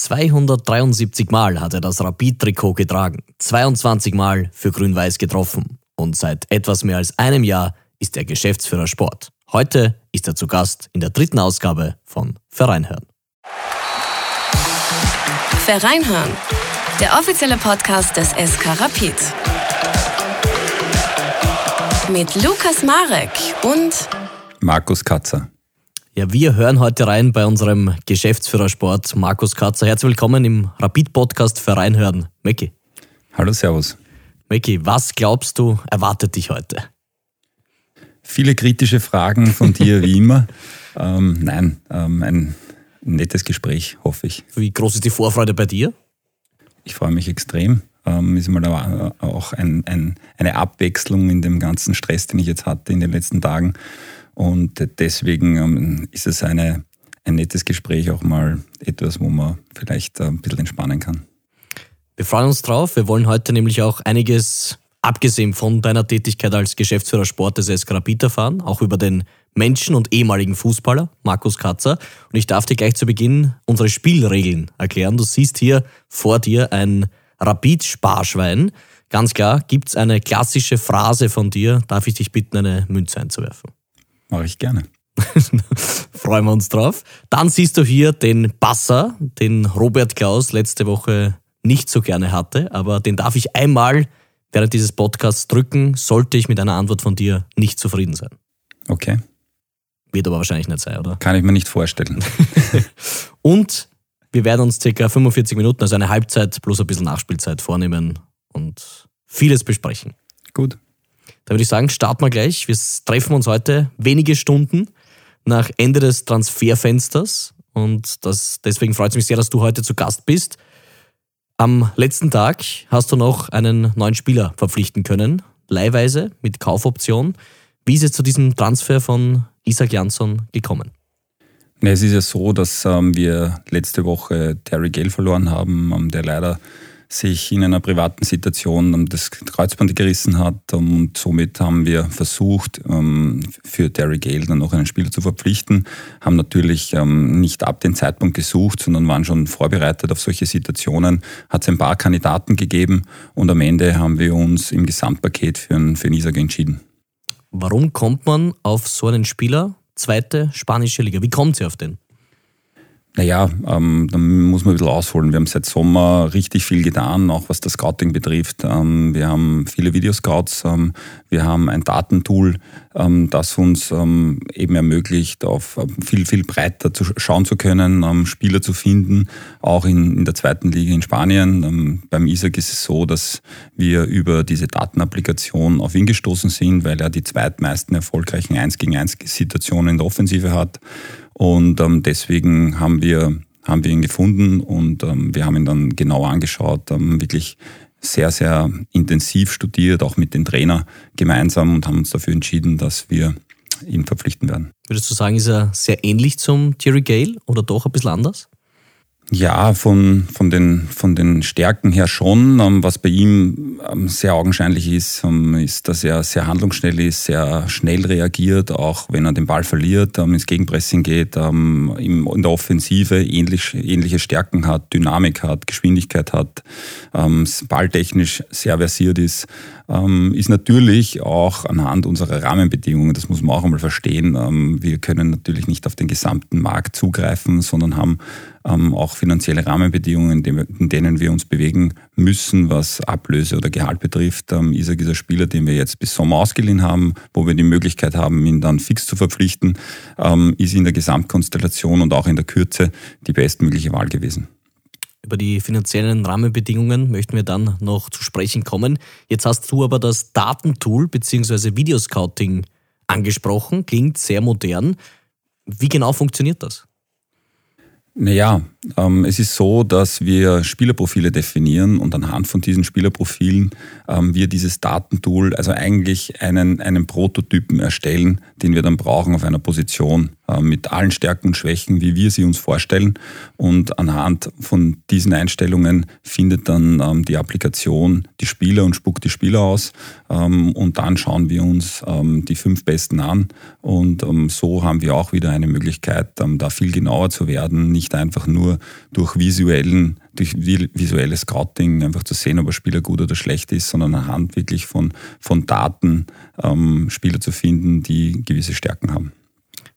273 Mal hat er das Rapid-Trikot getragen, 22 Mal für Grün-Weiß getroffen und seit etwas mehr als einem Jahr ist er Geschäftsführer Sport. Heute ist er zu Gast in der dritten Ausgabe von Vereinhören. Vereinhören, der offizielle Podcast des SK Rapid. Mit Lukas Marek und Markus Katzer. Ja, wir hören heute rein bei unserem Geschäftsführersport Markus Katzer. Herzlich willkommen im Rapid-Podcast für Reinhören. Mecki. Hallo, Servus. Mecki, was glaubst du, erwartet dich heute? Viele kritische Fragen von dir, wie immer. Ähm, nein, ähm, ein nettes Gespräch, hoffe ich. Wie groß ist die Vorfreude bei dir? Ich freue mich extrem. Ähm, ist mal auch ein, ein, eine Abwechslung in dem ganzen Stress, den ich jetzt hatte in den letzten Tagen. Und deswegen ähm, ist es eine, ein nettes Gespräch auch mal etwas, wo man vielleicht ein bisschen entspannen kann. Wir freuen uns drauf. Wir wollen heute nämlich auch einiges, abgesehen von deiner Tätigkeit als Geschäftsführer Sport des SK Rapid erfahren, auch über den Menschen und ehemaligen Fußballer Markus Katzer. Und ich darf dir gleich zu Beginn unsere Spielregeln erklären. Du siehst hier vor dir ein Rapid-Sparschwein. Ganz klar, gibt es eine klassische Phrase von dir. Darf ich dich bitten, eine Münze einzuwerfen? Mache ich gerne. Freuen wir uns drauf. Dann siehst du hier den Basser, den Robert Klaus letzte Woche nicht so gerne hatte, aber den darf ich einmal während dieses Podcasts drücken, sollte ich mit einer Antwort von dir nicht zufrieden sein. Okay. Wird aber wahrscheinlich nicht sein, oder? Kann ich mir nicht vorstellen. und wir werden uns ca. 45 Minuten, also eine Halbzeit plus ein bisschen Nachspielzeit vornehmen und vieles besprechen. Gut. Da würde ich sagen, starten wir gleich. Wir treffen uns heute wenige Stunden nach Ende des Transferfensters. Und das, deswegen freut es mich sehr, dass du heute zu Gast bist. Am letzten Tag hast du noch einen neuen Spieler verpflichten können, leihweise mit Kaufoption. Wie ist es zu diesem Transfer von Isaac Jansson gekommen? Es ist ja so, dass ähm, wir letzte Woche Terry Gale verloren haben, ähm, der leider sich in einer privaten Situation das Kreuzband gerissen hat und somit haben wir versucht, ähm, für Terry Gale dann noch einen Spieler zu verpflichten, haben natürlich ähm, nicht ab den Zeitpunkt gesucht, sondern waren schon vorbereitet auf solche Situationen, hat es ein paar Kandidaten gegeben und am Ende haben wir uns im Gesamtpaket für einen, für einen Isaac entschieden. Warum kommt man auf so einen Spieler? Zweite spanische Liga. Wie kommt sie auf den? Naja, ähm, da muss man ein bisschen ausholen. Wir haben seit Sommer richtig viel getan, auch was das Scouting betrifft. Ähm, wir haben viele Videoscouts, ähm, wir haben ein Datentool, ähm, das uns ähm, eben ermöglicht, auf ähm, viel, viel breiter zu schauen zu können, Spieler zu finden, auch in, in der zweiten Liga in Spanien. beim ISAC ist es so, dass wir über diese Datenapplikation auf ihn gestoßen sind, weil er die zweitmeisten erfolgreichen 1 gegen 1 Situationen in der Offensive hat. Und ähm, deswegen haben wir, haben wir ihn gefunden und ähm, wir haben ihn dann genau angeschaut, ähm, wirklich sehr, sehr intensiv studiert, auch mit dem Trainer gemeinsam und haben uns dafür entschieden, dass wir ihn verpflichten werden. Würdest du sagen, ist er sehr ähnlich zum Thierry Gale oder doch ein bisschen anders? Ja, von, von, den, von den Stärken her schon. Ähm, was bei ihm ähm, sehr augenscheinlich ist, ähm, ist, dass er sehr handlungsschnell ist, sehr schnell reagiert, auch wenn er den Ball verliert, ins Gegenpressing geht, in der Offensive ähnlich, ähnliche Stärken hat, Dynamik hat, Geschwindigkeit hat, balltechnisch sehr versiert ist ist natürlich auch anhand unserer Rahmenbedingungen, das muss man auch einmal verstehen, wir können natürlich nicht auf den gesamten Markt zugreifen, sondern haben ähm, auch finanzielle Rahmenbedingungen, in denen wir uns bewegen müssen, was Ablöse oder Gehalt betrifft. Ähm, Isaac ist ein Spieler, den wir jetzt bis Sommer ausgeliehen haben, wo wir die Möglichkeit haben, ihn dann fix zu verpflichten, ähm, ist in der Gesamtkonstellation und auch in der Kürze die bestmögliche Wahl gewesen. Über die finanziellen Rahmenbedingungen möchten wir dann noch zu sprechen kommen. Jetzt hast du aber das Datentool bzw. Videoscouting angesprochen, klingt sehr modern. Wie genau funktioniert das? Naja, ähm, es ist so, dass wir Spielerprofile definieren und anhand von diesen Spielerprofilen ähm, wir dieses Datentool, also eigentlich einen, einen Prototypen erstellen, den wir dann brauchen auf einer Position äh, mit allen Stärken und Schwächen, wie wir sie uns vorstellen. Und anhand von diesen Einstellungen findet dann ähm, die Applikation die Spieler und spuckt die Spieler aus. Ähm, und dann schauen wir uns ähm, die fünf Besten an. Und ähm, so haben wir auch wieder eine Möglichkeit, da viel genauer zu werden, nicht einfach nur nur durch visuellen, durch visuelles Scouting einfach zu sehen, ob ein Spieler gut oder schlecht ist, sondern anhand wirklich von, von Daten ähm, Spieler zu finden, die gewisse Stärken haben.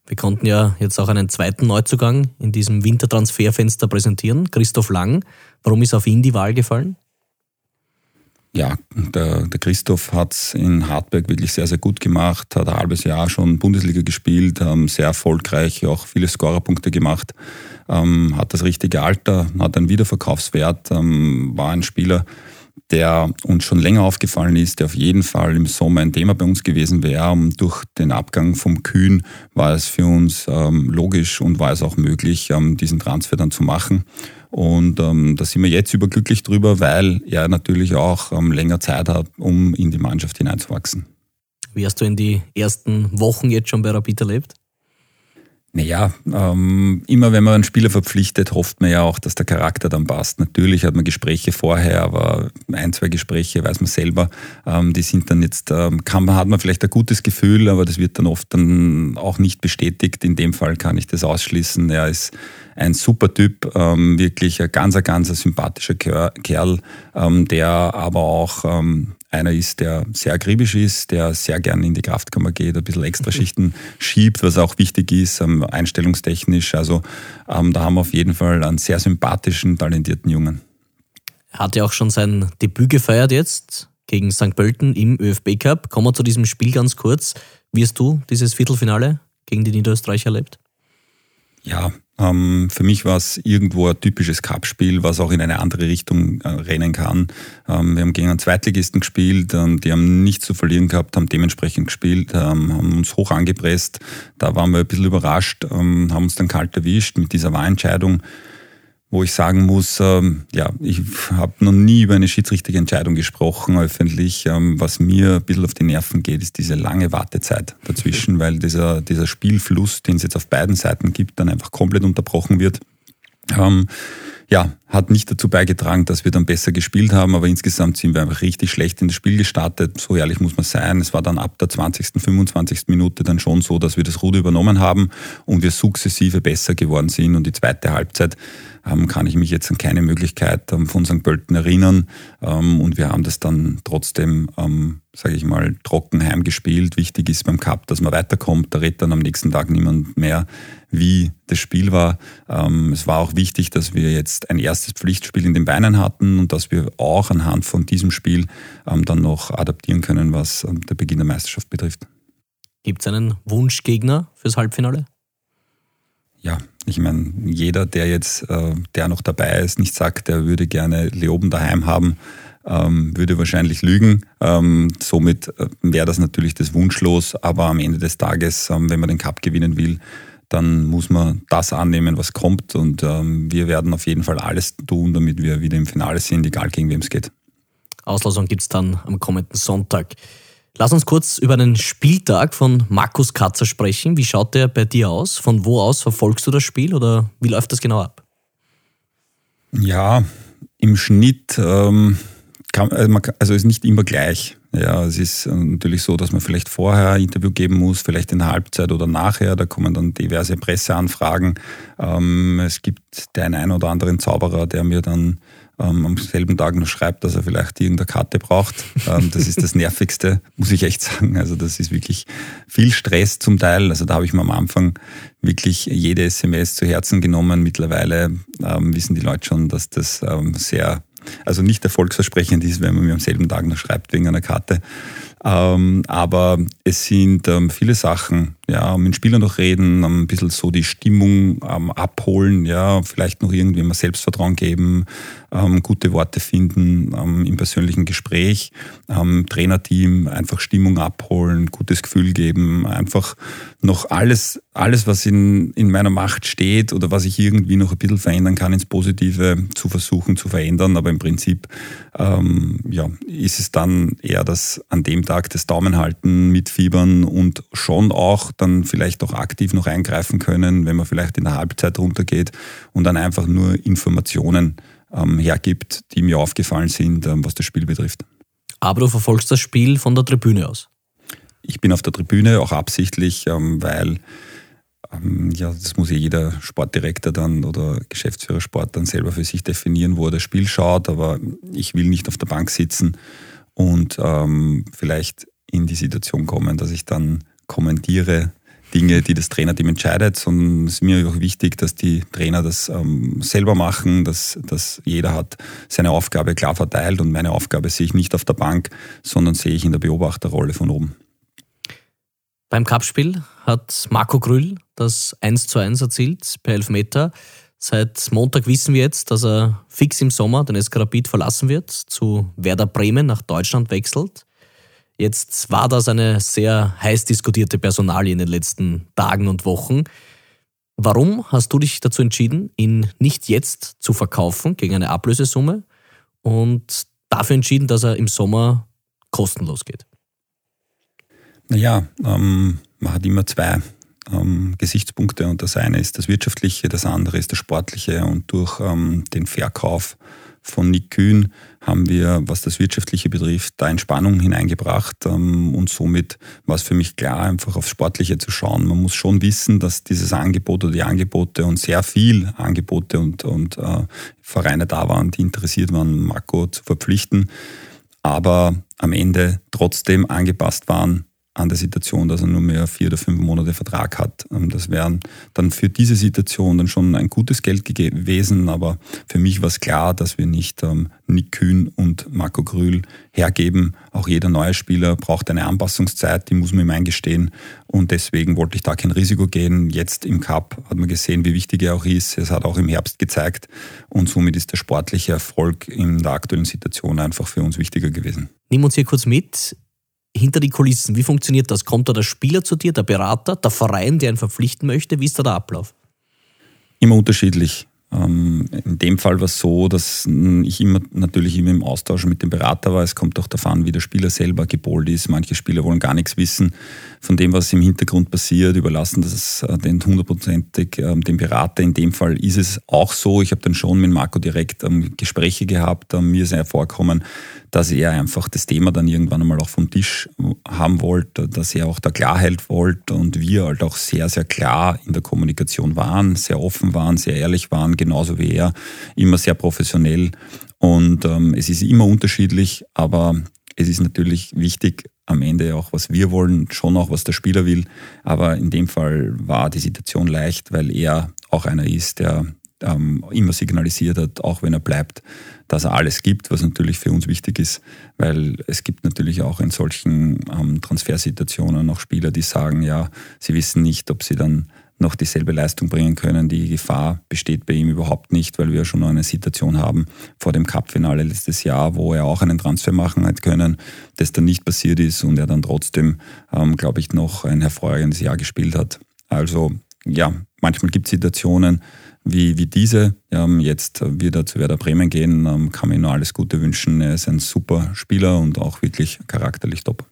Wir konnten ja jetzt auch einen zweiten Neuzugang in diesem Wintertransferfenster präsentieren, Christoph Lang. Warum ist auf ihn die Wahl gefallen? Ja, der, der Christoph hat es in Hartberg wirklich sehr, sehr gut gemacht, hat ein halbes Jahr schon Bundesliga gespielt, sehr erfolgreich, auch viele Scorerpunkte gemacht, ähm, hat das richtige Alter, hat einen Wiederverkaufswert, ähm, war ein Spieler, der uns schon länger aufgefallen ist, der auf jeden Fall im Sommer ein Thema bei uns gewesen wäre. Und durch den Abgang vom Kühn war es für uns ähm, logisch und war es auch möglich, ähm, diesen Transfer dann zu machen. Und ähm, da sind wir jetzt überglücklich drüber, weil er natürlich auch ähm, länger Zeit hat, um in die Mannschaft hineinzuwachsen. Wie hast du in die ersten Wochen jetzt schon bei Rapid erlebt? Naja, ähm, immer wenn man einen Spieler verpflichtet, hofft man ja auch, dass der Charakter dann passt. Natürlich hat man Gespräche vorher, aber ein, zwei Gespräche weiß man selber, ähm, die sind dann jetzt, ähm, kann man, hat man vielleicht ein gutes Gefühl, aber das wird dann oft dann auch nicht bestätigt. In dem Fall kann ich das ausschließen. Er ist ein super Typ, ähm, wirklich ein ganz, ganz sympathischer Kerl, ähm, der aber auch ähm, einer ist, der sehr akribisch ist, der sehr gerne in die Kraftkammer geht, ein bisschen extra Schichten schiebt, was auch wichtig ist, ähm, einstellungstechnisch. Also ähm, da haben wir auf jeden Fall einen sehr sympathischen, talentierten Jungen. Er hat ja auch schon sein Debüt gefeiert jetzt gegen St. Pölten im ÖFB Cup. Kommen wir zu diesem Spiel ganz kurz. Wie hast du dieses Viertelfinale gegen die Niederösterreicher erlebt? Ja, ähm, für mich war es irgendwo ein typisches Cup-Spiel, was auch in eine andere Richtung äh, rennen kann. Ähm, wir haben gegen einen Zweitligisten gespielt, ähm, die haben nichts zu verlieren gehabt, haben dementsprechend gespielt, ähm, haben uns hoch angepresst. Da waren wir ein bisschen überrascht, ähm, haben uns dann kalt erwischt mit dieser Wahlentscheidung wo ich sagen muss, ähm, ja, ich habe noch nie über eine schiedsrichtige Entscheidung gesprochen öffentlich. Ähm, was mir ein bisschen auf die Nerven geht, ist diese lange Wartezeit dazwischen, weil dieser, dieser Spielfluss, den es jetzt auf beiden Seiten gibt, dann einfach komplett unterbrochen wird. Ähm, ja, hat nicht dazu beigetragen, dass wir dann besser gespielt haben, aber insgesamt sind wir einfach richtig schlecht in das Spiel gestartet. So ehrlich muss man sein. Es war dann ab der 20., 25. Minute dann schon so, dass wir das Ruder übernommen haben und wir sukzessive besser geworden sind und die zweite Halbzeit ähm, kann ich mich jetzt an keine Möglichkeit ähm, von St. Pölten erinnern. Ähm, und wir haben das dann trotzdem, ähm, sage ich mal, trocken heimgespielt. Wichtig ist beim Cup, dass man weiterkommt. Da redet dann am nächsten Tag niemand mehr, wie das Spiel war. Ähm, es war auch wichtig, dass wir jetzt ein erstes Pflichtspiel in den Beinen hatten und dass wir auch anhand von diesem Spiel ähm, dann noch adaptieren können, was ähm, der Beginn der Meisterschaft betrifft. Gibt es einen Wunschgegner fürs Halbfinale? Ja, ich meine, jeder, der jetzt, äh, der noch dabei ist, nicht sagt, der würde gerne Leoben daheim haben, ähm, würde wahrscheinlich lügen. Ähm, somit äh, wäre das natürlich das Wunschlos, aber am Ende des Tages, ähm, wenn man den Cup gewinnen will, dann muss man das annehmen, was kommt. Und wir werden auf jeden Fall alles tun, damit wir wieder im Finale sind, egal gegen wem es geht. Auslosung gibt es dann am kommenden Sonntag. Lass uns kurz über einen Spieltag von Markus Katzer sprechen. Wie schaut der bei dir aus? Von wo aus verfolgst du das Spiel oder wie läuft das genau ab? Ja, im Schnitt, ähm, kann, also, man, also ist nicht immer gleich. Ja, es ist äh, natürlich so, dass man vielleicht vorher ein Interview geben muss, vielleicht in der Halbzeit oder nachher. Da kommen dann diverse Presseanfragen. Ähm, es gibt den einen oder anderen Zauberer, der mir dann ähm, am selben Tag noch schreibt, dass er vielleicht irgendeine Karte braucht. Ähm, das ist das Nervigste, muss ich echt sagen. Also das ist wirklich viel Stress zum Teil. Also da habe ich mir am Anfang wirklich jede SMS zu Herzen genommen. Mittlerweile wissen die Leute schon, dass das sehr, also nicht erfolgsversprechend ist, wenn man mir am selben Tag noch schreibt wegen einer Karte. Ähm, aber es sind ähm, viele Sachen, ja, mit Spielern noch reden, ein bisschen so die Stimmung ähm, abholen, ja, vielleicht noch irgendwie mal Selbstvertrauen geben, ähm, gute Worte finden ähm, im persönlichen Gespräch, ähm, Trainerteam einfach Stimmung abholen, gutes Gefühl geben, einfach noch alles, alles, was in, in meiner Macht steht oder was ich irgendwie noch ein bisschen verändern kann, ins Positive zu versuchen zu verändern. Aber im Prinzip ja, ist es dann eher das an dem Tag das Daumen halten, mitfiebern und schon auch dann vielleicht auch aktiv noch eingreifen können, wenn man vielleicht in der Halbzeit runtergeht und dann einfach nur Informationen ähm, hergibt, die mir aufgefallen sind, ähm, was das Spiel betrifft. Aber du verfolgst das Spiel von der Tribüne aus? Ich bin auf der Tribüne auch absichtlich, ähm, weil ähm, ja, das muss ja jeder Sportdirektor dann oder Geschäftsführer Sport dann selber für sich definieren, wo er das Spiel schaut. Aber ich will nicht auf der Bank sitzen und ähm, vielleicht in die Situation kommen, dass ich dann kommentiere Dinge, die das Trainerteam entscheidet, sondern es ist mir auch wichtig, dass die Trainer das ähm, selber machen, dass, dass jeder hat seine Aufgabe klar verteilt und meine Aufgabe sehe ich nicht auf der Bank, sondern sehe ich in der Beobachterrolle von oben. Beim Cup-Spiel hat Marco Grüll das 1 zu 1 erzielt per Elfmeter. Seit Montag wissen wir jetzt, dass er fix im Sommer den SK verlassen wird, zu Werder Bremen nach Deutschland wechselt. Jetzt war das eine sehr heiß diskutierte Personalie in den letzten Tagen und Wochen. Warum hast du dich dazu entschieden, ihn nicht jetzt zu verkaufen gegen eine Ablösesumme und dafür entschieden, dass er im Sommer kostenlos geht? Naja, ähm, man hat immer zwei ähm, Gesichtspunkte und das eine ist das wirtschaftliche, das andere ist das sportliche und durch ähm, den Verkauf von Nick Kühn haben wir, was das Wirtschaftliche betrifft, da Entspannung hineingebracht ähm, und somit war es für mich klar, einfach aufs Sportliche zu schauen. Man muss schon wissen, dass dieses Angebot oder die Angebote und sehr viel Angebote und, und äh, Vereine da waren, die interessiert waren, Marco zu verpflichten, aber am Ende trotzdem angepasst waren an der Situation, dass er nur mehr vier oder fünf Monate Vertrag hat. Ähm, das wären dann für diese Situation dann schon ein gutes Geld gewesen, aber für mich war es klar, dass wir nicht ähm, Nick Kühn und Marco Grühl hergeben. Auch jeder neue Spieler braucht eine Anpassungszeit, die muss man ihm eingestehen und deswegen wollte ich da kein Risiko gehen. Jetzt im Cup hat man gesehen, wie wichtig er auch ist. Es hat auch im Herbst gezeigt und somit ist der sportliche Erfolg in der aktuellen Situation einfach für uns wichtiger gewesen. Nimm uns hier kurz mit hinter die Kulissen? Wie funktioniert das? Kommt da der Spieler zu dir, der Berater, der Verein, der ihn verpflichten möchte? Wie ist da der Ablauf? Immer unterschiedlich. Ähm, in dem Fall war es so, dass ich immer natürlich immer im Austausch mit dem Berater war. Es kommt auch davon, wie der Spieler selber gebohlt ist. Manche Spieler wollen gar nichts wissen von dem, was im Hintergrund passiert, überlassen das äh, den hundertprozentig ähm, dem Berater. In dem Fall ist es auch so. Ich habe dann schon mit Marco direkt ähm, Gespräche gehabt. Mir ist ja vorkommen, dass er einfach das Thema dann irgendwann einmal auch vom Tisch haben wollte, dass er auch da Klarheit wollte und wir halt auch sehr, sehr klar in der Kommunikation waren, sehr offen waren, sehr ehrlich waren, genauso wie er, immer sehr professionell. Und ähm, es ist immer unterschiedlich, aber es ist natürlich wichtig, am Ende auch, was wir wollen, schon auch, was der Spieler will. Aber in dem Fall war die Situation leicht, weil er auch einer ist, der ähm, immer signalisiert hat, auch wenn er bleibt, dass er alles gibt, was natürlich für uns wichtig ist, weil es gibt natürlich auch in solchen ähm, Transfersituationen noch Spieler, die sagen, ja, sie wissen nicht, ob sie dann noch dieselbe Leistung bringen können. Die Gefahr besteht bei ihm überhaupt nicht, weil wir schon eine Situation haben vor dem Cup-Finale letztes Jahr, wo er auch einen Transfer machen hat können, das dann nicht passiert ist und er dann trotzdem, ähm, glaube ich, noch ein hervorragendes Jahr gespielt hat. Also ja, manchmal gibt es Situationen, wie, wie diese. Ähm, jetzt wird er zu Werder Bremen gehen, ähm, kann man ihm nur alles Gute wünschen. Er ist ein super Spieler und auch wirklich charakterlich top.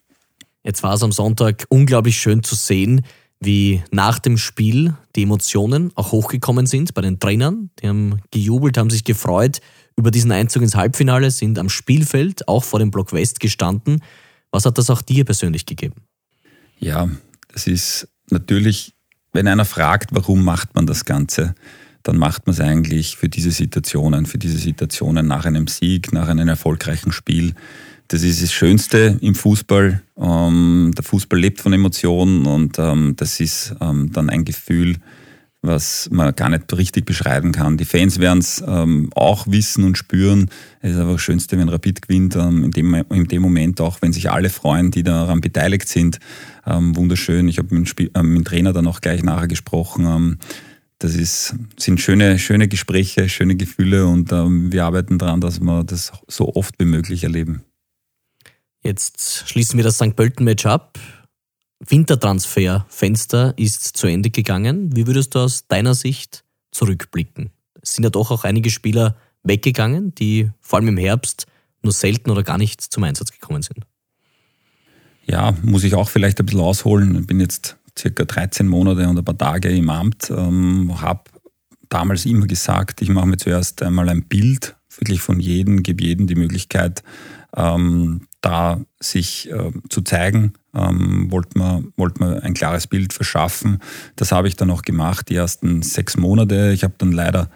Jetzt war es am Sonntag unglaublich schön zu sehen, wie nach dem Spiel die Emotionen auch hochgekommen sind bei den Trainern. Die haben gejubelt, haben sich gefreut über diesen Einzug ins Halbfinale, sind am Spielfeld auch vor dem Block West gestanden. Was hat das auch dir persönlich gegeben? Ja, das ist natürlich, wenn einer fragt, warum macht man das Ganze, dann macht man es eigentlich für diese Situationen, für diese Situationen nach einem Sieg, nach einem erfolgreichen Spiel. Das ist das Schönste im Fußball. Ähm, der Fußball lebt von Emotionen und ähm, das ist ähm, dann ein Gefühl, was man gar nicht richtig beschreiben kann. Die Fans werden es ähm, auch wissen und spüren. Es ist einfach das Schönste, wenn Rapid gewinnt, ähm, in, dem, in dem Moment auch, wenn sich alle freuen, die daran beteiligt sind. Ähm, wunderschön. Ich habe mit, äh, mit, dem Trainer dann auch gleich nachher gesprochen. Das ist, sind schöne, schöne Gespräche, schöne Gefühle und ähm, wir arbeiten daran, dass wir das so oft wie möglich erleben. Jetzt schließen wir das St. Pölten-Match ab. Wintertransferfenster ist zu Ende gegangen. Wie würdest du aus deiner Sicht zurückblicken? Es sind ja doch auch einige Spieler weggegangen, die vor allem im Herbst nur selten oder gar nicht zum Einsatz gekommen sind. Ja, muss ich auch vielleicht ein bisschen ausholen. Ich bin jetzt circa 13 Monate und ein paar Tage im Amt, ähm, habe damals immer gesagt, ich mache mir zuerst einmal ein Bild wirklich von jedem, gebe jedem die Möglichkeit, ähm, da sich äh, zu zeigen, ähm, wollte man, wollte man ein klares Bild verschaffen. Das habe ich dann auch gemacht, die ersten sechs Monate. Ich habe dann leider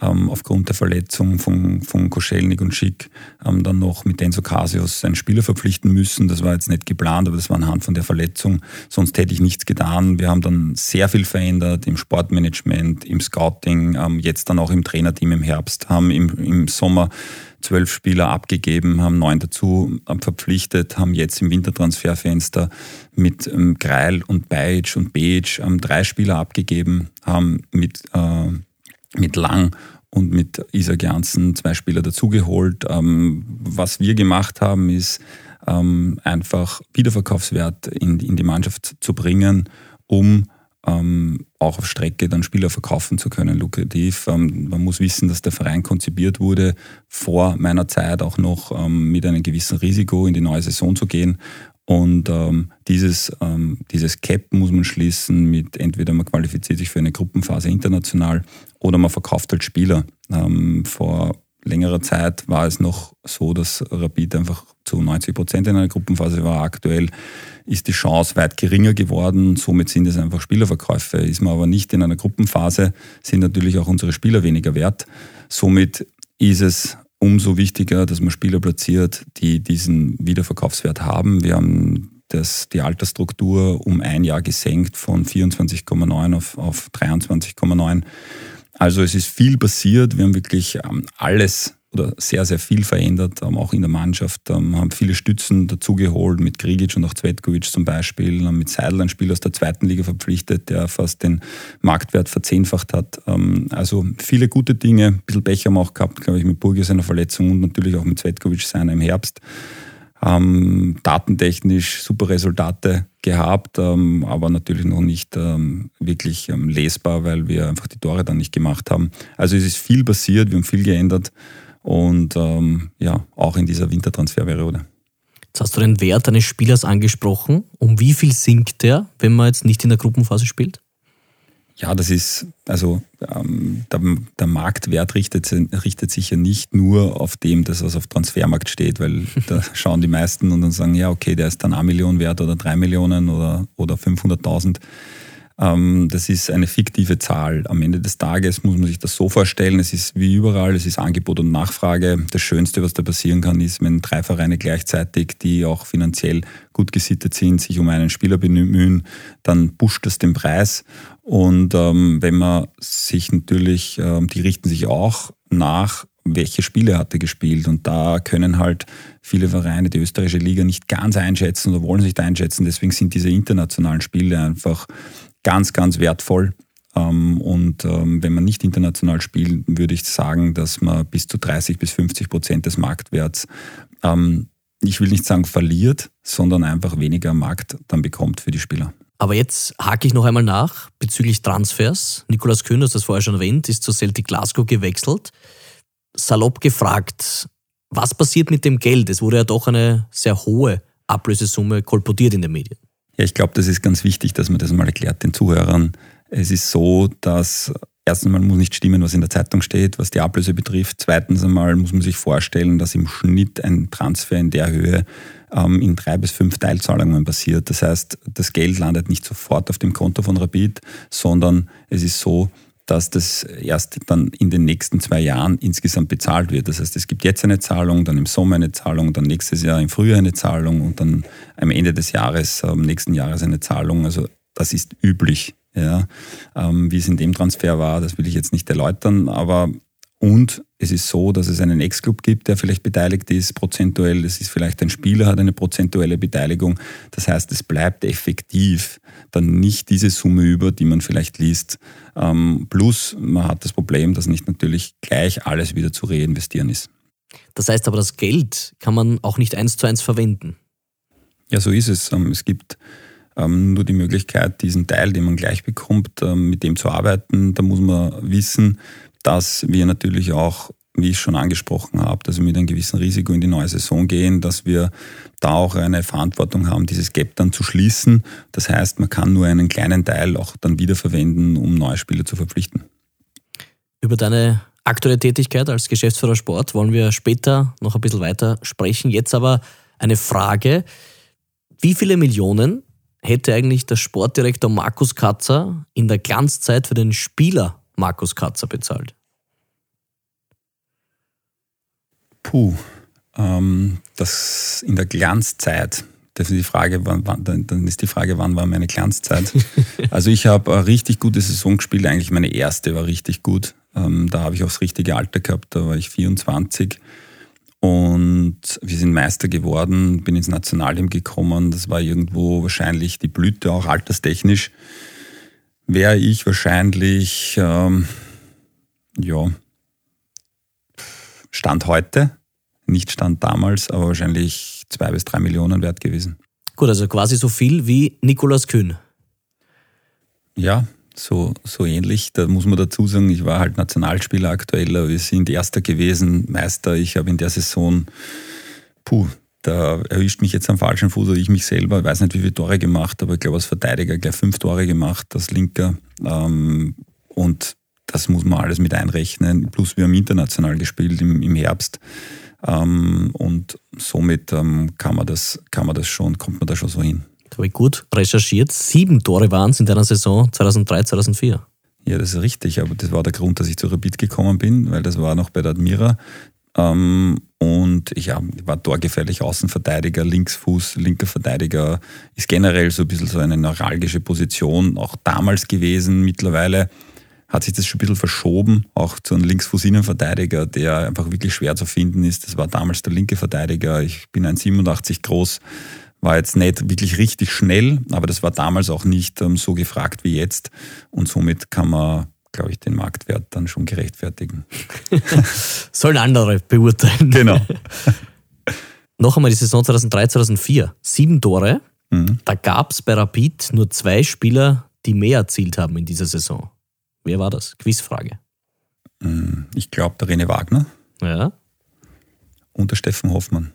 ähm, aufgrund der Verletzung von, von Koschelnik und Schick ähm, dann noch mit Enzo Casius einen Spieler verpflichten müssen. Das war jetzt nicht geplant, aber das war anhand von der Verletzung. Sonst hätte ich nichts getan. Wir haben dann sehr viel verändert im Sportmanagement, im Scouting, ähm, jetzt dann auch im Trainerteam im Herbst, haben im, im Sommer zwölf Spieler abgegeben, haben neun dazu ähm, verpflichtet, haben jetzt im Wintertransferfenster mit ähm, Greil und Bajic und Bejic ähm, drei Spieler abgegeben, haben mit äh, mit Lang und mit Isaac Janssen zwei Spieler dazugeholt. Ähm, was wir gemacht haben, ist ähm, einfach Wiederverkaufswert in, in die Mannschaft zu bringen, um ähm, auch auf Strecke dann Spieler verkaufen zu können, lukrativ. Ähm, man muss wissen, dass der Verein konzipiert wurde, vor meiner Zeit auch noch ähm, mit einem gewissen Risiko in die neue Saison zu gehen. Und ähm, dieses, ähm, dieses Cap muss man schließen mit entweder man qualifiziert sich für eine Gruppenphase international oder man verkauft halt Spieler. Ähm, vor längerer Zeit war es noch so, dass Rapid einfach zu 90 Prozent in einer Gruppenphase war. Aktuell ist die Chance weit geringer geworden. Somit sind es einfach Spielerverkäufe. Ist man aber nicht in einer Gruppenphase, sind natürlich auch unsere Spieler weniger wert. Somit ist es umso wichtiger, dass man Spieler platziert, die diesen Wiederverkaufswert haben. Wir haben das, die Altersstruktur um ein Jahr gesenkt von 24,9 auf, auf 23,9. Also es ist viel passiert. Wir haben wirklich ähm, alles oder sehr, sehr viel verändert, auch in der Mannschaft. Ähm, haben viele Stützen dazugeholt, mit Grigic und auch Zvetkovic zum Beispiel, haben mit Seidel ein Spieler aus der zweiten Liga verpflichtet, der fast den Marktwert verzehnfacht hat. Ähm, also viele gute Dinge, ein bisschen Pech haben wir auch gehabt, glaube ich, mit Burgi seiner Verletzung und natürlich auch mit Zvetkovic seiner im Herbst. Ähm, datentechnisch super Resultate gehabt, ähm, aber natürlich noch nicht ähm, wirklich ähm, lesbar, weil wir einfach die Tore dann nicht gemacht haben. Also es ist viel passiert, wir haben viel geändert und ähm, ja, auch in dieser Wintertransferperiode. Jetzt hast du den Wert eines Spielers angesprochen. Um wie viel sinkt der, wenn man jetzt nicht in der Gruppenphase spielt? Ja, das ist, also ähm, der, der, Marktwert richtet, richtet sich ja nicht nur auf dem, dass was auf Transfermarkt steht, weil da schauen die meisten und dann sagen, ja, okay, der ist dann eine Million wert oder drei Millionen oder, oder 500.000. Ähm, das ist eine fiktive Zahl. Am Ende des Tages muss man sich das so vorstellen, es ist wie überall, es ist Angebot und Nachfrage. Das Schönste, was da passieren kann, ist, wenn drei Vereine gleichzeitig, die auch finanziell gut gesittet sind, sich um einen Spieler bemühen, dann pusht das den Preis. Und ähm, wenn man sich natürlich, ähm, die richten sich auch nach welche Spiele hat er gespielt. Und da können halt viele Vereine die österreichische Liga nicht ganz einschätzen oder wollen sich da einschätzen. Deswegen sind diese internationalen Spiele einfach ganz, ganz wertvoll. Ähm, und ähm, wenn man nicht international spielt, würde ich sagen, dass man bis zu 30 bis 50 Prozent des Marktwerts, ähm, ich will nicht sagen verliert, sondern einfach weniger Markt dann bekommt für die Spieler. Aber jetzt hake ich noch einmal nach bezüglich Transfers. Nikolas Kühn, das vorher schon erwähnt, ist zu Celtic Glasgow gewechselt. Salopp gefragt, was passiert mit dem Geld? Es wurde ja doch eine sehr hohe Ablösesumme kolportiert in den Medien. Ja, ich glaube, das ist ganz wichtig, dass man das mal erklärt den Zuhörern. Es ist so, dass erstens einmal muss nicht stimmen, was in der Zeitung steht, was die Ablöse betrifft. Zweitens einmal muss man sich vorstellen, dass im Schnitt ein Transfer in der Höhe ähm, in drei bis fünf Teilzahlungen passiert. Das heißt, das Geld landet nicht sofort auf dem Konto von Rapid, sondern es ist so, dass das erst dann in den nächsten zwei Jahren insgesamt bezahlt wird. Das heißt, es gibt jetzt eine Zahlung, dann im Sommer eine Zahlung, dann nächstes Jahr im Frühjahr eine Zahlung und dann am Ende des Jahres, am nächsten Jahres eine Zahlung. Also das ist üblich. Ja. Ähm, wie es in dem Transfer war, das will ich jetzt nicht erläutern, aber und es ist so, dass es einen Ex-Club gibt, der vielleicht beteiligt ist, prozentuell. Es ist vielleicht ein Spieler, hat eine prozentuelle Beteiligung. Das heißt, es bleibt effektiv dann nicht diese Summe über, die man vielleicht liest. Ähm, plus, man hat das Problem, dass nicht natürlich gleich alles wieder zu reinvestieren ist. Das heißt aber, das Geld kann man auch nicht eins zu eins verwenden. Ja, so ist es. Ähm, es gibt ähm, nur die Möglichkeit, diesen Teil, den man gleich bekommt, mit dem zu arbeiten. Da muss man wissen, dass wir natürlich auch, wie ich schon angesprochen habe, dass wir mit einem gewissen Risiko in die neue Saison gehen, dass wir da auch eine Verantwortung haben, dieses Gap dann zu schließen. Das heißt, man kann nur einen kleinen Teil auch dann wiederverwenden, um neue Spieler zu verpflichten. Über deine aktuelle Tätigkeit als Geschäftsführer Sport wollen wir später noch ein bisschen weiter sprechen. Jetzt aber eine Frage. Wie viele Millionen hätte eigentlich der Sportdirektor Markus Katzer in der Glanzzeit für den Spieler Markus Katzer bezahlt? Puh, ähm, das in der Glanzzeit. Das ist die Frage, wann, wann, dann ist die Frage, wann war meine Glanzzeit? also ich habe eine richtig gute Saison gespielt, eigentlich meine erste war richtig gut. Ähm, da habe ich auch das richtige Alter gehabt, da war ich 24. Und wir sind Meister geworden, bin ins Nationalteam gekommen. Das war irgendwo wahrscheinlich die Blüte, auch alterstechnisch. Wäre ich wahrscheinlich, ähm, ja, Stand heute, nicht Stand damals, aber wahrscheinlich zwei bis drei Millionen wert gewesen. Gut, also quasi so viel wie Nikolaus Kühn. Ja, so, so ähnlich. Da muss man dazu sagen, ich war halt Nationalspieler aktueller. Wir sind Erster gewesen, Meister. Ich habe in der Saison, puh, da erwischt mich jetzt am falschen Fuß oder ich mich selber. Ich weiß nicht, wie viele Tore gemacht, aber ich glaube, als Verteidiger gleich fünf Tore gemacht, als Linker. Ähm, und das muss man alles mit einrechnen. Plus wir haben international gespielt im, im Herbst. Ähm, und somit ähm, kann man das, kann man das schon, kommt man da schon so hin. Habe ich gut recherchiert. Sieben Tore waren es in deiner Saison 2003, 2004. Ja, das ist richtig, aber das war der Grund, dass ich zu Rapid gekommen bin, weil das war noch bei der Admira. Ähm, und ich war torgefährlich Außenverteidiger, Linksfuß, linker Verteidiger, ist generell so ein bisschen so eine neuralgische Position, auch damals gewesen. Mittlerweile hat sich das schon ein bisschen verschoben, auch zu einem Linksfuß-Innenverteidiger, der einfach wirklich schwer zu finden ist. Das war damals der linke Verteidiger. Ich bin 1,87 groß, war jetzt nicht wirklich richtig schnell, aber das war damals auch nicht ähm, so gefragt wie jetzt. Und somit kann man, glaube ich, den Marktwert dann schon gerechtfertigen. Sollen andere beurteilen. Genau. Noch einmal die Saison 2003, 2004. Sieben Tore. Mhm. Da gab es bei Rapid nur zwei Spieler, die mehr erzielt haben in dieser Saison. Wer war das? Quizfrage. Mhm. Ich glaube, der René Wagner. Ja. Und der Steffen Hoffmann.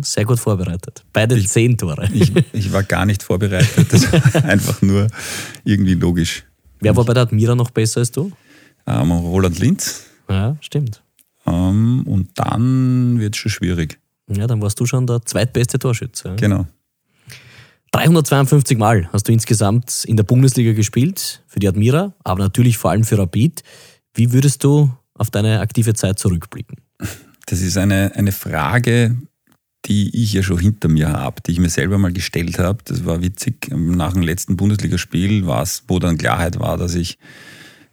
Sehr gut vorbereitet. Beide ich, zehn Tore. Ich, ich, war gar nicht vorbereitet. Das war einfach nur irgendwie logisch. Wer war bei der Admira noch besser als du? Ähm, Roland Linz. Ja, stimmt. Ähm, und dann wird es schon schwierig. Ja, dann warst du schon der zweitbeste Torschütze. Genau. 352 Mal hast du insgesamt in der Bundesliga gespielt, für die Admira, aber natürlich vor allem für Rapid. Wie würdest du auf deine aktive Zeit zurückblicken? Das ist eine, eine Frage, die ich ja schon hinter mir habe, die ich mir selber mal gestellt habe. Das war witzig. Nach dem letzten Bundesligaspiel war es, wo dann Klarheit war, dass ich,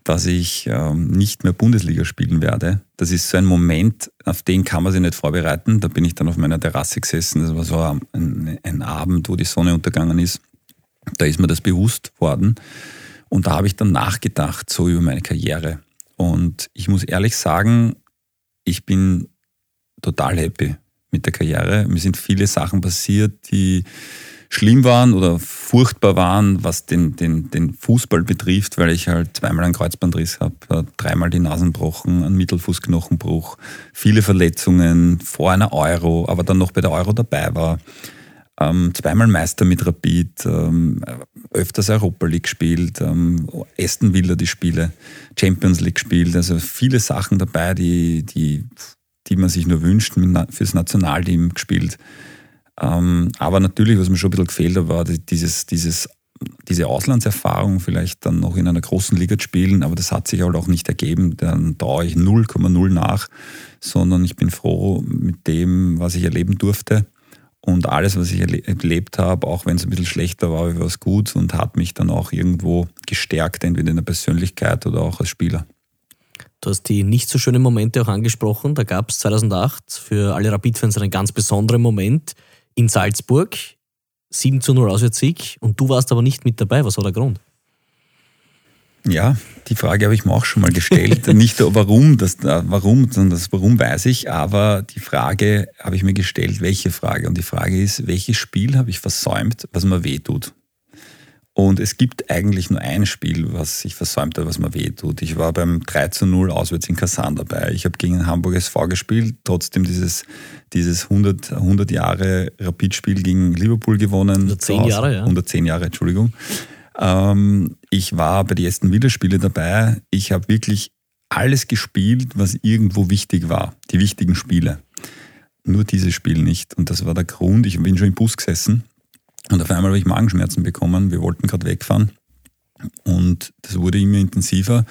dass ich ähm, nicht mehr Bundesliga spielen werde. Das ist so ein Moment, auf den kann man sich nicht vorbereiten. Da bin ich dann auf meiner Terrasse gesessen. Das war so ein, ein Abend, wo die Sonne untergegangen ist. Da ist mir das bewusst worden. Und da habe ich dann nachgedacht, so über meine Karriere. Und ich muss ehrlich sagen, ich bin total happy mit der Karriere. Mir sind viele Sachen passiert, die schlimm waren oder furchtbar waren, was den, den, den Fußball betrifft, weil ich halt zweimal einen Kreuzbandriss habe, äh, dreimal die Nasen gebrochen, einen Mittelfußknochenbruch, viele Verletzungen vor einer Euro, aber dann noch bei der Euro dabei war. Ähm, zweimal Meister mit Rapid, ähm, öfters Europa League gespielt, ähm, Aston Villa die Spiele, Champions League gespielt, also viele Sachen dabei, die, die die man sich nur wünscht, fürs Nationalteam gespielt. Ähm, aber natürlich, was mir schon ein bisschen gefehlt hat, war dieses, dieses, diese Auslandserfahrung, vielleicht dann noch in einer großen Liga zu spielen, aber das hat sich halt auch nicht ergeben. Dann traue ich 0,0 nach, sondern ich bin froh mit dem, was ich erleben durfte. Und alles, was ich erlebt habe, auch wenn es ein bisschen schlechter war, war es gut und hat mich dann auch irgendwo gestärkt, entweder in der Persönlichkeit oder auch als Spieler. Du hast die nicht so schönen Momente auch angesprochen. Da gab es 2008 für alle Rapid-Fans einen ganz besonderen Moment in Salzburg. 7 zu 0 Auswärtssieg und du warst aber nicht mit dabei. Was war der Grund? Ja, die Frage habe ich mir auch schon mal gestellt. nicht warum, das warum, sondern das warum weiß ich, aber die Frage habe ich mir gestellt, welche Frage? Und die Frage ist, welches Spiel habe ich versäumt, was mir weh tut? Und es gibt eigentlich nur ein Spiel, was ich versäumt habe, was mir weh tut. Ich war beim 3 zu 0 auswärts in Kasan dabei. Ich habe gegen Hamburg SV gespielt, trotzdem dieses, dieses 100, 100 Jahre Rapid-Spiel gegen Liverpool gewonnen. 110 Jahre, ja. 110 Jahre, Entschuldigung. Ähm, ich war bei den ersten Wiederspiele dabei. Ich habe wirklich alles gespielt, was irgendwo wichtig war. Die wichtigen Spiele. Nur dieses Spiel nicht. Und das war der Grund. Ich bin schon im Bus gesessen Und auf einmal habe ich Magenschmerzen bekommen. Wir wollten gerade wegfahren. Und das wurde immer intensiver.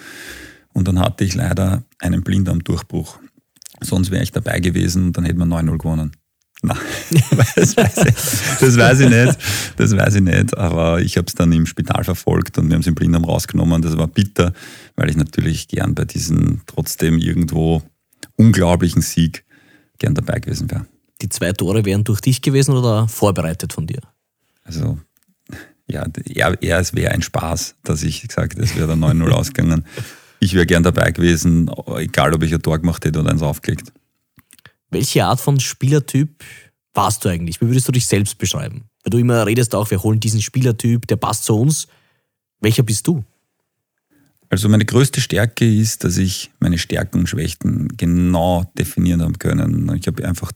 Und dann hatte ich leider einen Blinddarmdurchbruch. Sonst wäre ich dabei gewesen und dann hätten wir 9-0 gewonnen. Nein, das weiß, ich, das weiß ich nicht. Das weiß ich nicht. Aber ich habe es dann im Spital verfolgt und wir haben es im Blinddarm rausgenommen. Das war bitter, weil ich natürlich gern bei diesem trotzdem irgendwo unglaublichen Sieg gern dabei gewesen wäre. Die zwei Tore wären durch dich gewesen oder vorbereitet von dir? Also, ja, eher, eher es wäre ein Spaß, dass ich gesagt es wäre dann 9-0 ausgegangen. Ich wäre gern dabei gewesen, egal ob ich ein Tor gemacht hätte oder eins aufgelegt. Welche Art von Spielertyp warst du eigentlich? Wie würdest du dich selbst beschreiben? Weil du immer redest auch, wir holen diesen Spielertyp, der passt zu uns. Welcher bist du? Also meine größte Stärke ist, dass ich meine Stärken und Schwächen genau definieren habe können. Ich habe einfach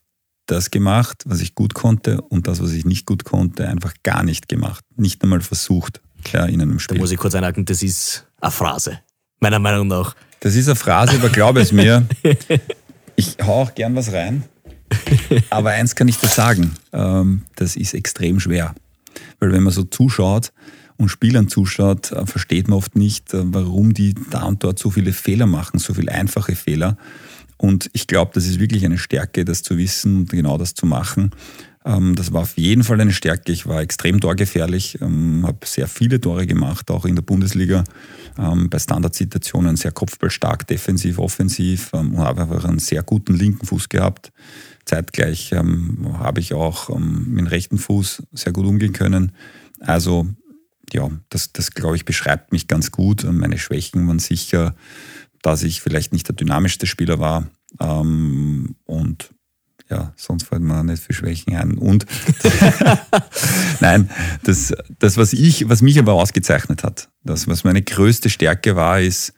das gemacht, was ich gut konnte und das, was ich nicht gut konnte, einfach gar nicht gemacht. Nicht einmal versucht ja, in einem Spiel. Da muss ich kurz einhaken, das ist eine Phrase. Meiner Meinung nach. Das ist eine Phrase, aber glaube es mir, ich hau auch gern was rein. Aber eins kann ich dir sagen, ähm, das ist extrem schwer. Weil wenn man so zuschaut und Spielern zuschaut, äh, versteht man oft nicht, äh, warum die da und dort so viele Fehler machen, so viele einfache Fehler. Und ich glaube, das ist wirklich eine Stärke, das zu wissen und genau das zu machen. Ähm, das war auf jeden Fall eine Stärke. Ich war extrem torgefährlich, ähm, habe sehr viele Tore gemacht, auch in der Bundesliga. Ähm, bei Standardsituationen sehr kopfballstark, defensiv, offensiv und habe einfach einen sehr guten linken Fuß gehabt. Zeitgleich habe ich auch mit dem rechten Fuß sehr gut umgehen können. Also ja, das, das glaube ich beschreibt mich ganz gut. Meine Schwächen waren sicher, dass ich vielleicht nicht der dynamischste Spieler war und ja, sonst fällt mir nicht viel Schwächen ein. Und nein, das, das, was ich, was mich aber ausgezeichnet hat, das, was meine größte Stärke war, ist,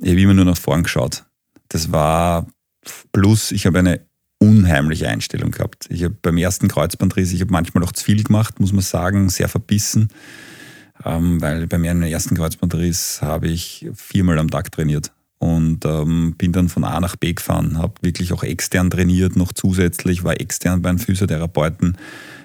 ich habe immer nur nach vorn geschaut. Das war plus, ich habe eine unheimliche Einstellung gehabt. Ich habe beim ersten Kreuzbandriss, ich habe manchmal auch zu viel gemacht, muss man sagen, sehr verbissen. Ähm, weil bei meinem ersten Kreuzbandriss habe ich viermal am Tag trainiert und ähm, bin dann von A nach B gefahren, habe wirklich auch extern trainiert, noch zusätzlich, war extern bei einem Physiotherapeuten.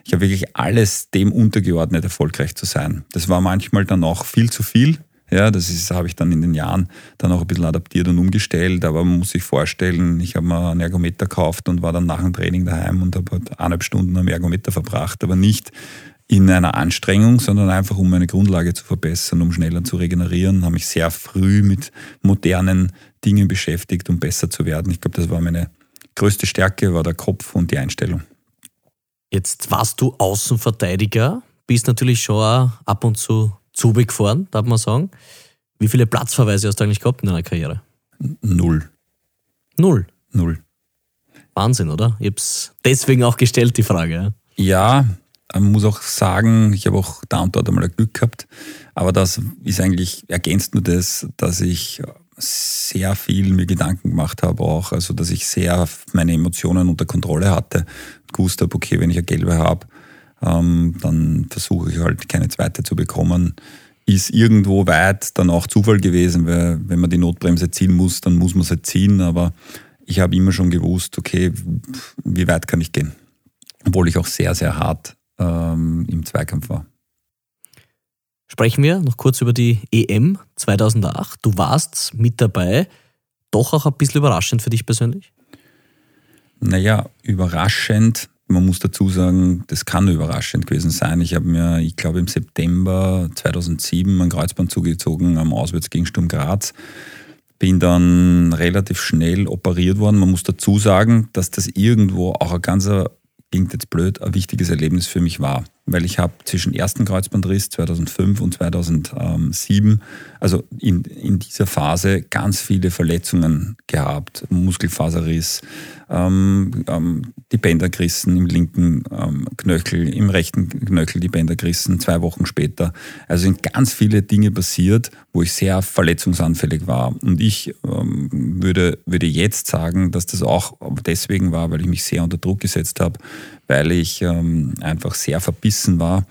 Ich habe wirklich alles dem untergeordnet, erfolgreich zu sein. Das war manchmal dann auch viel zu viel. Ja, das habe ich dann in den Jahren dann auch ein bisschen adaptiert und umgestellt. Aber man muss sich vorstellen, ich habe mir einen Ergometer gekauft und war dann nach dem Training daheim und habe halt eineinhalb Stunden am Ergometer verbracht, aber nicht in einer Anstrengung, sondern einfach um meine Grundlage zu verbessern, um schneller zu regenerieren, habe mich sehr früh mit modernen Dingen beschäftigt, um besser zu werden. Ich glaube, das war meine größte Stärke, war der Kopf und die Einstellung. Jetzt warst du Außenverteidiger, bist natürlich schon ab und zu Zube gefahren, darf man sagen. Wie viele Platzverweise hast du eigentlich gehabt in deiner Karriere? Null. Null? Null. Wahnsinn, oder? Ich habe es deswegen auch gestellt, die Frage. Ja, man muss auch sagen, ich habe auch da und dort einmal ein Glück gehabt. Aber das ist eigentlich, ergänzt nur das, dass ich sehr viel mir Gedanken gemacht habe auch. Also, dass ich sehr meine Emotionen unter Kontrolle hatte. Gewusst habe, okay, wenn ich eine gelbe habe, ähm, dann versuche ich halt keine zweite zu bekommen. Ist irgendwo weit dann auch Zufall gewesen, weil wenn man die Notbremse ziehen muss, dann muss man sie ziehen. Aber ich habe immer schon gewusst, okay, wie weit kann ich gehen? Obwohl ich auch sehr, sehr hart ähm, im Zweikampf war. Sprechen wir noch kurz über die EM 2008. Du warst mit dabei. Doch auch ein bisschen überraschend für dich persönlich? Naja, überraschend. Man muss dazu sagen, das kann überraschend gewesen sein. Ich habe mir, ich glaube, im September 2007 ein Kreuzband zugezogen am Auswärts gegen Sturm Graz. Bin dann relativ schnell operiert worden. Man muss dazu sagen, dass das irgendwo auch ein ganzer klingt jetzt blöd, ein wichtiges Erlebnis für mich war. Weil ich habe zwischen ersten Kreuzbandriss 2005 und 2007, also in, in dieser Phase, ganz viele Verletzungen gehabt. Muskelfaserriss, ähm, ähm, die Bänder gerissen im linken ähm, Knöchel, im rechten Knöchel die Bänder gerissen, zwei Wochen später. Also sind ganz viele Dinge passiert, wo ich sehr verletzungsanfällig war. Und ich ähm, würde, würde jetzt sagen, dass das auch deswegen war, weil ich mich sehr unter Druck gesetzt habe, weil ich ähm, einfach sehr verbissen war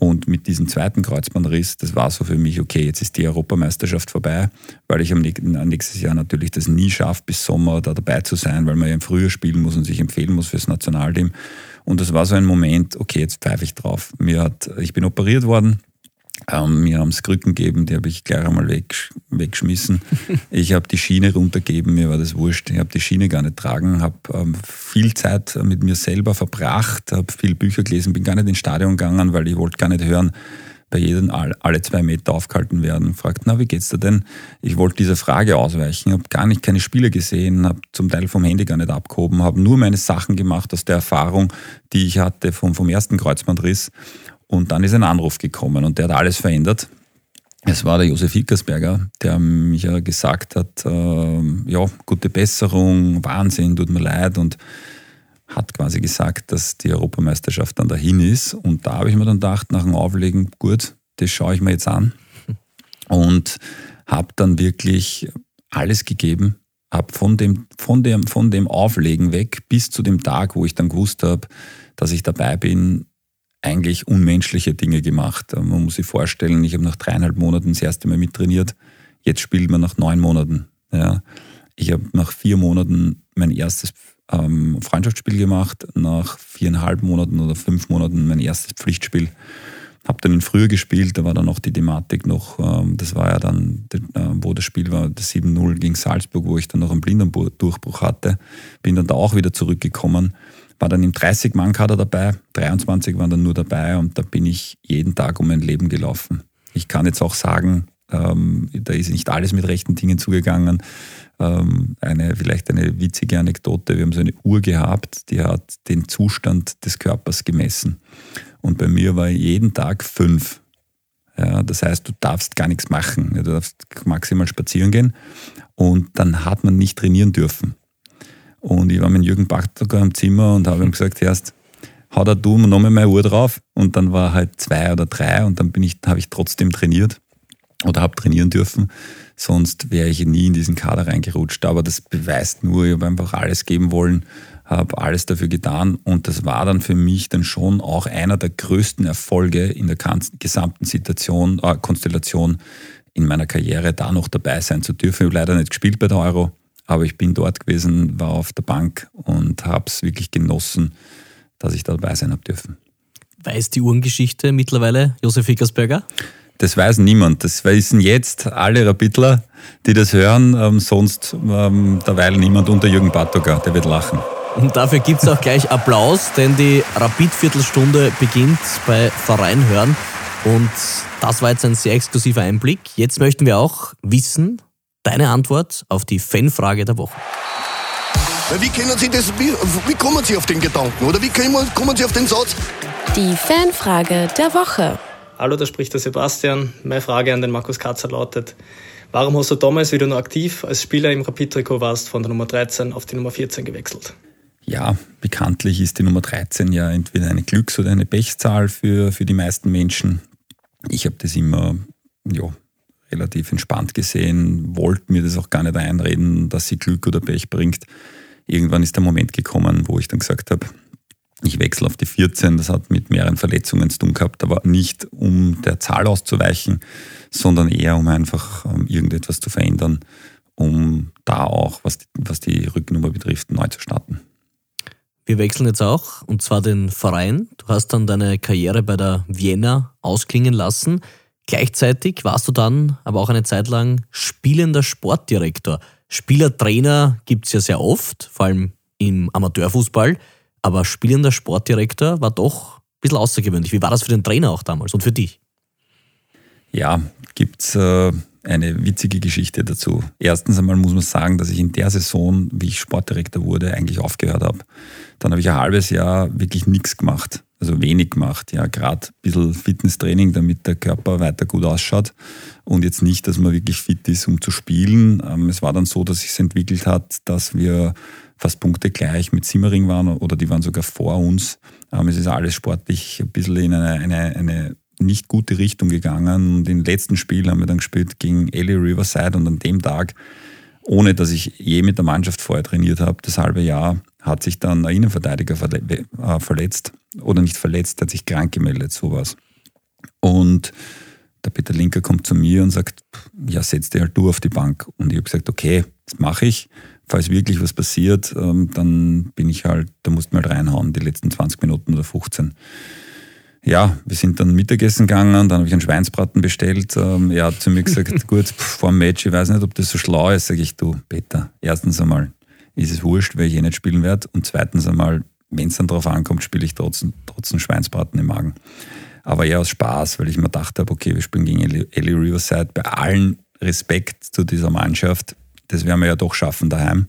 Und mit diesem zweiten Kreuzbandriss, das war so für mich, okay, jetzt ist die Europameisterschaft vorbei, weil ich am nächstes Jahr natürlich das nie schaffe, bis Sommer da dabei zu sein, weil man ja im Frühjahr spielen muss und sich empfehlen muss fürs Nationalteam. Und das war so ein Moment, okay, jetzt pfeife ich drauf. Mir hat, ich bin operiert worden, ähm, mir haben es Krücken gegeben, die habe ich gleich einmal weg, weggeschmissen. ich habe die Schiene runtergegeben, mir war das wurscht. Ich habe die Schiene gar nicht tragen, habe ähm, viel Zeit mit mir selber verbracht, habe viel Bücher gelesen, bin gar nicht ins Stadion gegangen, weil ich wollte gar nicht hören, bei jedem alle zwei Meter aufgehalten werden. Fragt, na, wie geht's dir denn? Ich wollte dieser Frage ausweichen, habe gar nicht keine Spiele gesehen, habe zum Teil vom Handy gar nicht abgehoben, habe nur meine Sachen gemacht aus der Erfahrung, die ich hatte vom, vom ersten Kreuzbandriss und dann ist ein Anruf gekommen und der hat alles verändert. Es war der Josef Hickersberger, der mich ja gesagt hat, äh, ja, gute Besserung, Wahnsinn, tut mir leid und hat quasi gesagt, dass die Europameisterschaft dann dahin ist. Und da habe ich mir dann gedacht, nach dem Auflegen, gut, das schaue ich mir jetzt an. Und habe dann wirklich alles gegeben, habe von dem, von, dem, von dem Auflegen weg bis zu dem Tag, wo ich dann gewusst habe, dass ich dabei bin, eigentlich unmenschliche Dinge gemacht. Man muss sich vorstellen, ich habe nach dreieinhalb Monaten das erste Mal mittrainiert. Jetzt spielt man nach neun Monaten. Ja. Ich habe nach vier Monaten mein erstes ähm, Freundschaftsspiel gemacht, nach viereinhalb Monaten oder fünf Monaten mein erstes Pflichtspiel. Habe dann in früher gespielt, da war dann noch die Thematik noch, ähm, das war ja dann, äh, wo das Spiel war, das 7-0 gegen Salzburg, wo ich dann noch einen Blindendurchbruch hatte. Bin dann da auch wieder zurückgekommen war dann im 30-Mann-Kader dabei, 23 waren dann nur dabei und da bin ich jeden Tag um mein Leben gelaufen. Ich kann jetzt auch sagen, ähm, da ist nicht alles mit rechten Dingen zugegangen. Ähm, eine, vielleicht eine witzige Anekdote. Wir haben so eine Uhr gehabt, die hat den Zustand des Körpers gemessen. Und bei mir war jeden Tag fünf. Ja, das heißt, du darfst gar nichts machen. Du darfst maximal spazieren gehen. Und dann hat man nicht trainieren dürfen. Und ich war mit Jürgen Bachtocker im Zimmer und habe ihm gesagt, erst hau da du nochmal meine Uhr drauf. Und dann war halt zwei oder drei und dann bin ich, habe ich trotzdem trainiert oder habe trainieren dürfen. Sonst wäre ich nie in diesen Kader reingerutscht. Aber das beweist nur, ich habe einfach alles geben wollen, habe alles dafür getan. Und das war dann für mich dann schon auch einer der größten Erfolge in der gesamten Situation, äh, Konstellation in meiner Karriere, da noch dabei sein zu dürfen. Ich habe leider nicht gespielt bei der Euro, aber ich bin dort gewesen, war auf der Bank und habe es wirklich genossen, dass ich dabei sein habe dürfen. Weiß die Uhrengeschichte mittlerweile Josef Hickersberger? Das weiß niemand. Das wissen jetzt alle Rapidler, die das hören. Ähm, sonst ähm, derweil niemand unter Jürgen Bartocker, der wird lachen. Und dafür gibt es auch gleich Applaus, denn die Rapid-Viertelstunde beginnt bei Verein hören. Und das war jetzt ein sehr exklusiver Einblick. Jetzt möchten wir auch wissen, Deine Antwort auf die Fanfrage der Woche. Wie können Sie das, wie, wie kommen Sie auf den Gedanken oder wie kommen Sie auf den Satz? Die Fanfrage der Woche. Hallo, da spricht der Sebastian. Meine Frage an den Markus Katzer lautet, warum hast du damals, wie du noch aktiv als Spieler im Rapid-Trikot warst, von der Nummer 13 auf die Nummer 14 gewechselt? Ja, bekanntlich ist die Nummer 13 ja entweder eine Glücks- oder eine Pechzahl für, für die meisten Menschen. Ich habe das immer ja, relativ entspannt gesehen, wollte mir das auch gar nicht einreden, dass sie Glück oder Pech bringt. Irgendwann ist der Moment gekommen, wo ich dann gesagt habe, ich wechsle auf die 14. Das hat mit mehreren Verletzungen zu tun gehabt, aber nicht um der Zahl auszuweichen, sondern eher um einfach um irgendetwas zu verändern, um da auch, was die, was die Rückennummer betrifft, neu zu starten. Wir wechseln jetzt auch, und zwar den Verein. Du hast dann deine Karriere bei der Vienna ausklingen lassen. Gleichzeitig warst du dann aber auch eine Zeit lang spielender Sportdirektor. Spielertrainer gibt es ja sehr oft, vor allem im Amateurfußball, aber spielender Sportdirektor war doch ein bisschen außergewöhnlich. Wie war das für den Trainer auch damals und für dich? Ja, gibt es äh, eine witzige Geschichte dazu. Erstens einmal muss man sagen, dass ich in der Saison, wie ich Sportdirektor wurde, eigentlich aufgehört habe. Dann habe ich ein halbes Jahr wirklich nichts gemacht also wenig gemacht. Ja, gerade ein bisschen Fitnesstraining, damit der Körper weiter gut ausschaut. Und jetzt nicht, dass man wirklich fit ist, um zu spielen. Ähm, es war dann so, dass sich entwickelt hat, dass wir fast Punkte gleich mit Simmering waren oder die waren sogar vor uns. Ähm, es ist alles sportlich ein bisschen in eine, eine, eine nicht gute Richtung gegangen. Und im letzten Spiel haben wir dann gespielt gegen Ellie Riverside und an dem Tag, ohne dass ich je mit der Mannschaft vorher trainiert habe, das halbe Jahr, hat sich dann ein Innenverteidiger äh, verletzt oder nicht verletzt, hat sich krank gemeldet, sowas. Und der Peter Linker kommt zu mir und sagt, ja, setz dich halt du auf die Bank. Und ich habe gesagt, okay, das mache ich. Falls wirklich was passiert, ähm, dann bin ich halt, da musst du halt reinhauen, die letzten 20 Minuten oder 15. Ja, wir sind dann Mittagessen gegangen, dann habe ich einen Schweinsbraten bestellt. Ähm, er hat zu mir gesagt, gut, vor dem Match, ich weiß nicht, ob das so schlau ist, sage ich, du, Peter, erstens einmal ist es wurscht, weil ich eh nicht spielen werde und zweitens einmal, wenn es dann darauf ankommt, spiele ich trotzdem, trotzdem Schweinsbraten im Magen. Aber eher aus Spaß, weil ich mir gedacht habe, okay, wir spielen gegen Ellie Riverside. Bei allen Respekt zu dieser Mannschaft, das werden wir ja doch schaffen daheim.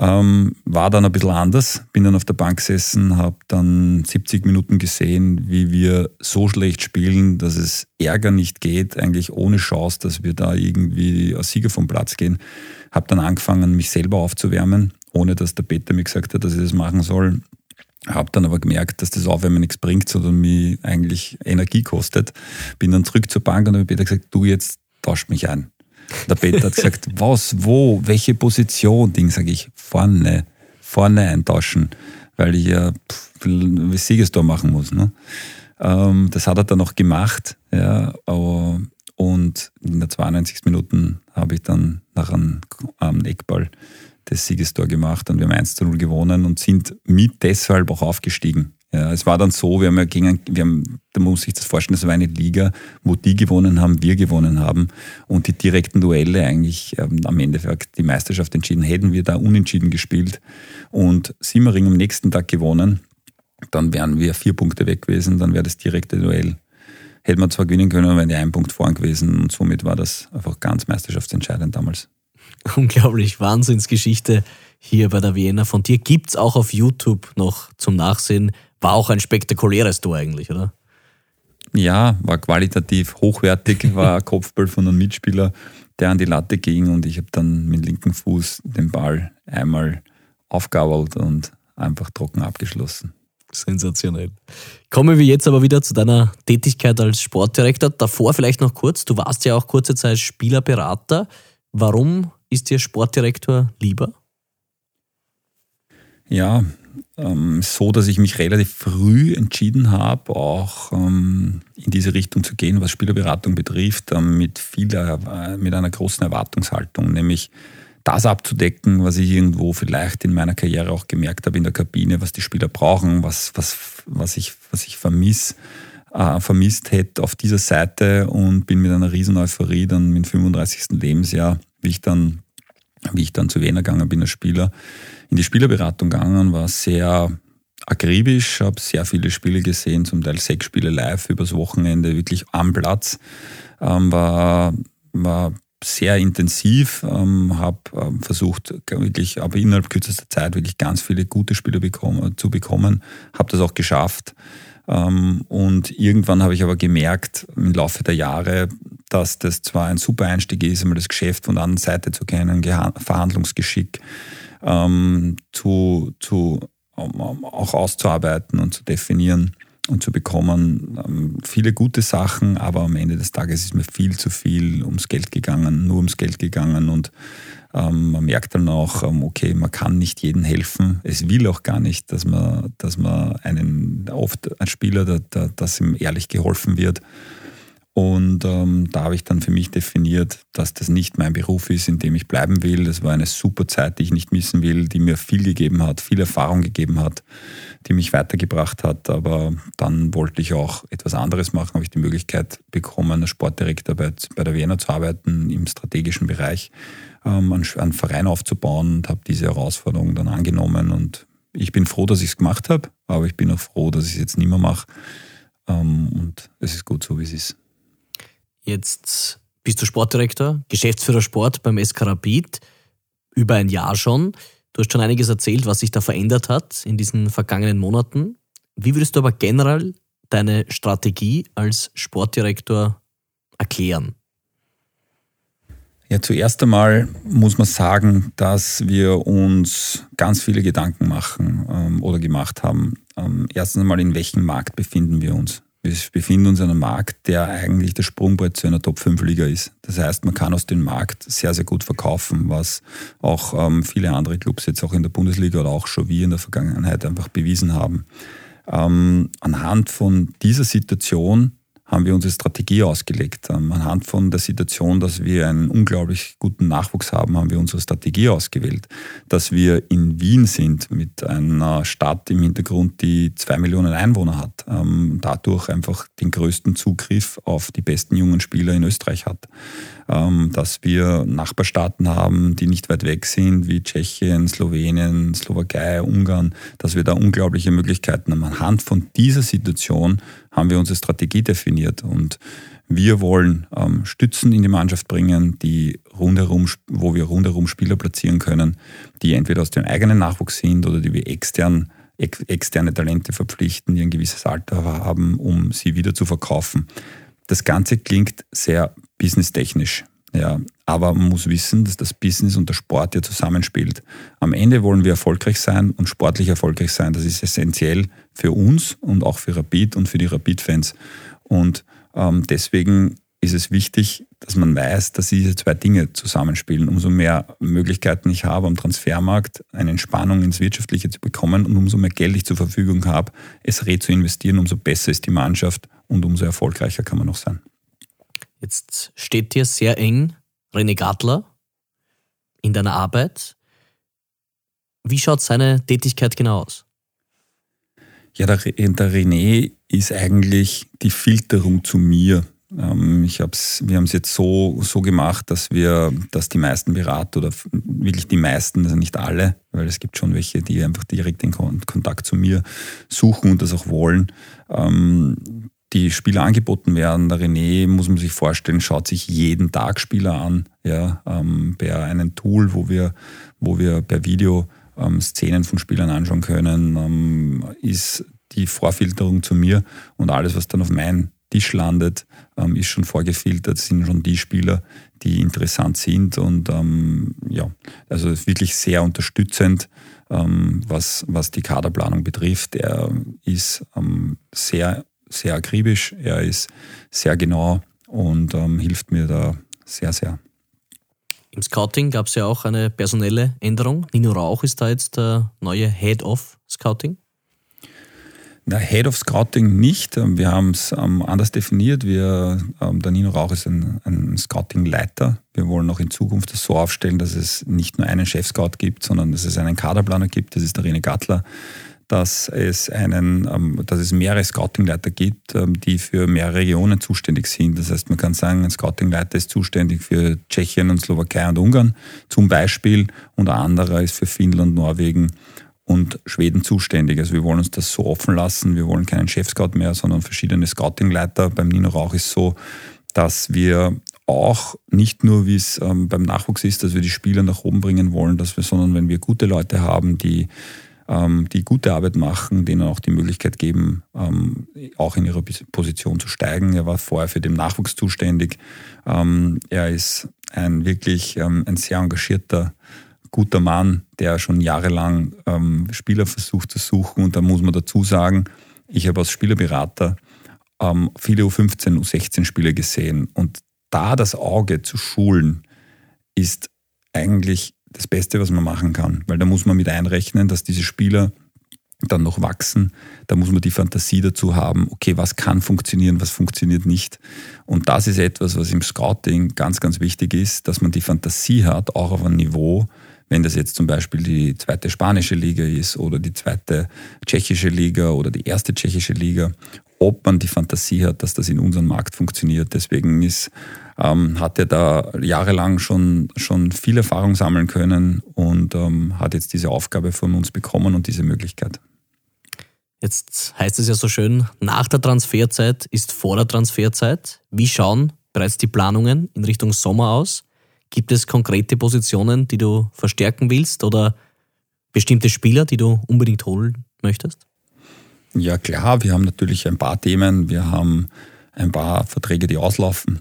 Ähm, war dann ein bisschen anders, bin dann auf der Bank gesessen, habe dann 70 Minuten gesehen, wie wir so schlecht spielen, dass es Ärger nicht geht, eigentlich ohne Chance, dass wir da irgendwie als Sieger vom Platz gehen. Habe dann angefangen, mich selber aufzuwärmen, ohne dass der Peter mir gesagt hat, dass ich das machen soll. Habe dann aber gemerkt, dass das Aufwärmen nichts bringt, sondern mir eigentlich Energie kostet. Bin dann zurück zur Bank und habe Peter gesagt, du jetzt tauscht mich ein. Der Peter hat gesagt, was, wo, welche Position? Ding sage ich, vorne, vorne eintauschen, weil ich ja pff, Siegestor machen muss. Ne? Ähm, das hat er dann noch gemacht, ja, aber, und in der 92. Minuten habe ich dann nach einem, einem Eckball das Siegestor gemacht und wir haben 1 zu 0 gewonnen und sind mit deshalb auch aufgestiegen. Ja, es war dann so, wir haben ja gegen, wir haben, da muss ich das vorstellen, das war eine Liga, wo die gewonnen haben, wir gewonnen haben und die direkten Duelle eigentlich ähm, am Ende die Meisterschaft entschieden. Hätten wir da unentschieden gespielt und Simmering am nächsten Tag gewonnen, dann wären wir vier Punkte weg gewesen, dann wäre das direkte Duell. Hätten wir zwar gewinnen können, wären die ein Punkt vorn gewesen und somit war das einfach ganz meisterschaftsentscheidend damals. Unglaublich, Wahnsinnsgeschichte hier bei der Vienna von dir. Gibt es auch auf YouTube noch zum Nachsehen war auch ein spektakuläres Tor eigentlich, oder? Ja, war qualitativ hochwertig, war ein Kopfball von einem Mitspieler, der an die Latte ging und ich habe dann mit linken Fuß den Ball einmal aufgabelt und einfach trocken abgeschlossen. Sensationell. Kommen wir jetzt aber wieder zu deiner Tätigkeit als Sportdirektor. Davor vielleicht noch kurz, du warst ja auch kurze Zeit Spielerberater. Warum ist dir Sportdirektor lieber? Ja, ähm, so, dass ich mich relativ früh entschieden habe, auch ähm, in diese Richtung zu gehen, was Spielerberatung betrifft, ähm, mit, vieler, äh, mit einer großen Erwartungshaltung, nämlich das abzudecken, was ich irgendwo vielleicht in meiner Karriere auch gemerkt habe in der Kabine, was die Spieler brauchen, was, was, was ich, was ich vermiss, äh, vermisst hätte auf dieser Seite und bin mit einer riesen Euphorie dann mit 35. Lebensjahr, wie ich dann, wie ich dann zu Wiener gegangen bin als Spieler, in die Spielerberatung gegangen, war sehr akribisch, habe sehr viele Spiele gesehen, zum Teil sechs Spiele live übers Wochenende, wirklich am Platz. Ähm, war, war sehr intensiv, ähm, habe ähm, versucht, wirklich, aber innerhalb kürzester Zeit wirklich ganz viele gute Spiele bekommen, zu bekommen, habe das auch geschafft. Ähm, und irgendwann habe ich aber gemerkt, im Laufe der Jahre, dass das zwar ein super Einstieg ist, einmal das Geschäft von der anderen Seite zu kennen, Verhandlungsgeschick, ähm, zu, zu um, auch auszuarbeiten und zu definieren und zu bekommen. Ähm, viele gute Sachen, aber am Ende des Tages ist mir viel zu viel ums Geld gegangen, nur ums Geld gegangen und ähm, man merkt dann auch, ähm, okay, man kann nicht jedem helfen. Es will auch gar nicht, dass man, dass man einen, oft ein Spieler, da, da, dass ihm ehrlich geholfen wird. Und ähm, da habe ich dann für mich definiert, dass das nicht mein Beruf ist, in dem ich bleiben will. Das war eine super Zeit, die ich nicht missen will, die mir viel gegeben hat, viel Erfahrung gegeben hat, die mich weitergebracht hat. Aber dann wollte ich auch etwas anderes machen, habe ich die Möglichkeit bekommen, als Sportdirektor bei, bei der Wiener zu arbeiten, im strategischen Bereich, ähm, einen, einen Verein aufzubauen und habe diese Herausforderung dann angenommen. Und ich bin froh, dass ich es gemacht habe, aber ich bin auch froh, dass ich es jetzt nicht mehr mache. Ähm, und es ist gut so, wie es ist. Jetzt bist du Sportdirektor, Geschäftsführer Sport beim SK Rapid, über ein Jahr schon. Du hast schon einiges erzählt, was sich da verändert hat in diesen vergangenen Monaten. Wie würdest du aber generell deine Strategie als Sportdirektor erklären? Ja, zuerst einmal muss man sagen, dass wir uns ganz viele Gedanken machen ähm, oder gemacht haben. Ähm, erstens einmal, in welchem Markt befinden wir uns? Wir befinden uns in einem Markt, der eigentlich das Sprungbrett zu einer Top-5-Liga ist. Das heißt, man kann aus dem Markt sehr, sehr gut verkaufen, was auch ähm, viele andere Clubs jetzt auch in der Bundesliga oder auch schon wir in der Vergangenheit einfach bewiesen haben. Ähm, anhand von dieser Situation haben wir unsere Strategie ausgelegt. Ähm, anhand von der Situation, dass wir einen unglaublich guten Nachwuchs haben, haben wir unsere Strategie ausgewählt. Dass wir in Wien sind mit einer Stadt im Hintergrund, die zwei Millionen Einwohner hat, ähm, dadurch einfach den größten Zugriff auf die besten jungen Spieler in Österreich hat. Ähm, dass wir Nachbarstaaten haben, die nicht weit weg sind, wie Tschechien, Slowenien, Slowakei, Ungarn, dass wir da unglaubliche Möglichkeiten haben. Anhand von dieser Situation haben wir unsere Strategie definiert und wir wollen ähm, Stützen in die Mannschaft bringen, die rundherum, wo wir rundherum Spieler platzieren können, die entweder aus dem eigenen Nachwuchs sind oder die wir extern, ex, externe Talente verpflichten, die ein gewisses Alter haben, um sie wieder zu verkaufen. Das Ganze klingt sehr businesstechnisch. Ja, aber man muss wissen, dass das Business und der Sport ja zusammenspielt. Am Ende wollen wir erfolgreich sein und sportlich erfolgreich sein. Das ist essentiell für uns und auch für Rapid und für die Rapid-Fans. Und ähm, deswegen ist es wichtig, dass man weiß, dass diese zwei Dinge zusammenspielen. Umso mehr Möglichkeiten ich habe am Transfermarkt, eine Entspannung ins Wirtschaftliche zu bekommen und umso mehr Geld ich zur Verfügung habe, es re zu investieren, umso besser ist die Mannschaft und umso erfolgreicher kann man noch sein. Jetzt steht dir sehr eng René Gadler in deiner Arbeit. Wie schaut seine Tätigkeit genau aus? Ja, der, der René ist eigentlich die Filterung zu mir. Ähm, ich hab's, wir haben es jetzt so, so gemacht, dass wir, dass die meisten Berater oder wirklich die meisten, also nicht alle, weil es gibt schon welche, die einfach direkt den Kontakt zu mir suchen und das auch wollen, ähm, die Spieler angeboten werden. Der René, muss man sich vorstellen, schaut sich jeden Tag Spieler an, ja, ähm, per einem Tool, wo wir, wo wir per Video ähm, Szenen von Spielern anschauen können, ähm, ist die Vorfilterung zu mir und alles, was dann auf meinen Tisch landet, ähm, ist schon vorgefiltert, sind schon die Spieler, die interessant sind und ähm, ja, also wirklich sehr unterstützend, ähm, was, was die Kaderplanung betrifft. Er ist ähm, sehr sehr akribisch, er ist sehr genau und ähm, hilft mir da sehr, sehr. Im Scouting gab es ja auch eine personelle Änderung. Nino Rauch ist da jetzt der neue Head of Scouting. Der Head of Scouting nicht. Wir haben es ähm, anders definiert. Wir, ähm, der Nino Rauch ist ein, ein Scouting-Leiter. Wir wollen auch in Zukunft das so aufstellen, dass es nicht nur einen Chef-Scout gibt, sondern dass es einen Kaderplaner gibt. Das ist der René Gattler dass es einen, ähm, dass es mehrere Scoutingleiter gibt, ähm, die für mehrere Regionen zuständig sind. Das heißt, man kann sagen, ein Scoutingleiter ist zuständig für Tschechien und Slowakei und Ungarn zum Beispiel und ein anderer ist für Finnland, Norwegen und Schweden zuständig. Also wir wollen uns das so offen lassen. Wir wollen keinen Chef-Scout mehr, sondern verschiedene Scoutingleiter. Beim Nino Rauch ist so, dass wir auch nicht nur, wie es ähm, beim Nachwuchs ist, dass wir die Spieler nach oben bringen wollen, dass wir, sondern wenn wir gute Leute haben, die die gute Arbeit machen, denen auch die Möglichkeit geben, ähm, auch in ihrer Position zu steigen. Er war vorher für den Nachwuchs zuständig. Ähm, er ist ein wirklich ein sehr engagierter, guter Mann, der schon jahrelang Spieler versucht zu suchen. Und da muss man dazu sagen, ich habe als Spielerberater viele U15, U16 Spiele gesehen. Und da das Auge zu schulen, ist eigentlich das Beste, was man machen kann, weil da muss man mit einrechnen, dass diese Spieler dann noch wachsen. Da muss man die Fantasie dazu haben, okay, was kann funktionieren, was funktioniert nicht. Und das ist etwas, was im Scouting ganz, ganz wichtig ist, dass man die Fantasie hat, auch auf einem Niveau, wenn das jetzt zum Beispiel die zweite spanische Liga ist oder die zweite tschechische Liga oder die erste tschechische Liga, ob man die Fantasie hat, dass das in unserem Markt funktioniert. Deswegen ist ähm, hat er da jahrelang schon, schon viel Erfahrung sammeln können und ähm, hat jetzt diese Aufgabe von uns bekommen und diese Möglichkeit. Jetzt heißt es ja so schön, nach der Transferzeit ist vor der Transferzeit. Wie schauen bereits die Planungen in Richtung Sommer aus? Gibt es konkrete Positionen, die du verstärken willst oder bestimmte Spieler, die du unbedingt holen möchtest? Ja klar, wir haben natürlich ein paar Themen. Wir haben ein paar Verträge, die auslaufen.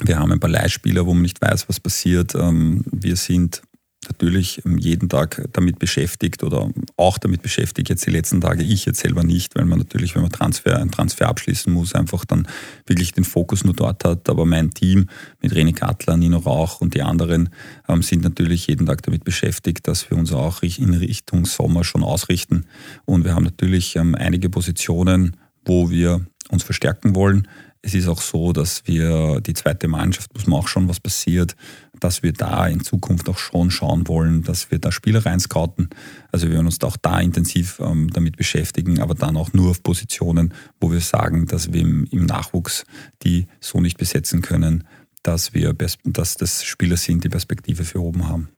Wir haben ein paar Leihspieler, wo man nicht weiß, was passiert. Ähm, wir sind natürlich jeden Tag damit beschäftigt oder auch damit beschäftigt, jetzt die letzten Tage, ich jetzt selber nicht, weil man natürlich, wenn man Transfer, einen Transfer abschließen muss, einfach dann wirklich den Fokus nur dort hat. Aber mein Team mit René Kattler, Nino Rauch und die anderen ähm, sind natürlich jeden Tag damit beschäftigt, dass wir uns auch in Richtung Sommer schon ausrichten. Und wir haben natürlich ähm, einige Positionen, wo wir uns verstärken wollen. Es ist auch so, dass wir die zweite Mannschaft, muss man auch schon was passiert, dass wir da in Zukunft auch schon schauen wollen, dass wir da Spieler reinscouten. Also wir werden uns auch da intensiv ähm, damit beschäftigen, aber dann auch nur auf Positionen, wo wir sagen, dass wir im, im Nachwuchs die so nicht besetzen können, dass wir dass das Spieler sind, die Perspektive für oben haben.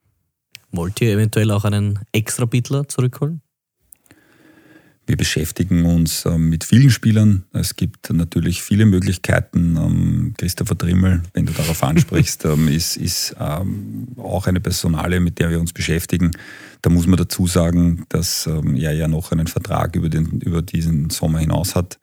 Wollt ihr eventuell auch einen extra Bittler zurückholen? Wir beschäftigen uns ähm, mit vielen Spielern. Es gibt natürlich viele Möglichkeiten. Ähm, Christopher Trimmel, wenn du darauf ansprichst, ähm, ist, ist auch eine Personale, mit der wir uns beschäftigen. Da muss man dazu sagen, dass er ja noch einen Vertrag über, den, über diesen Sommer hinaus hat.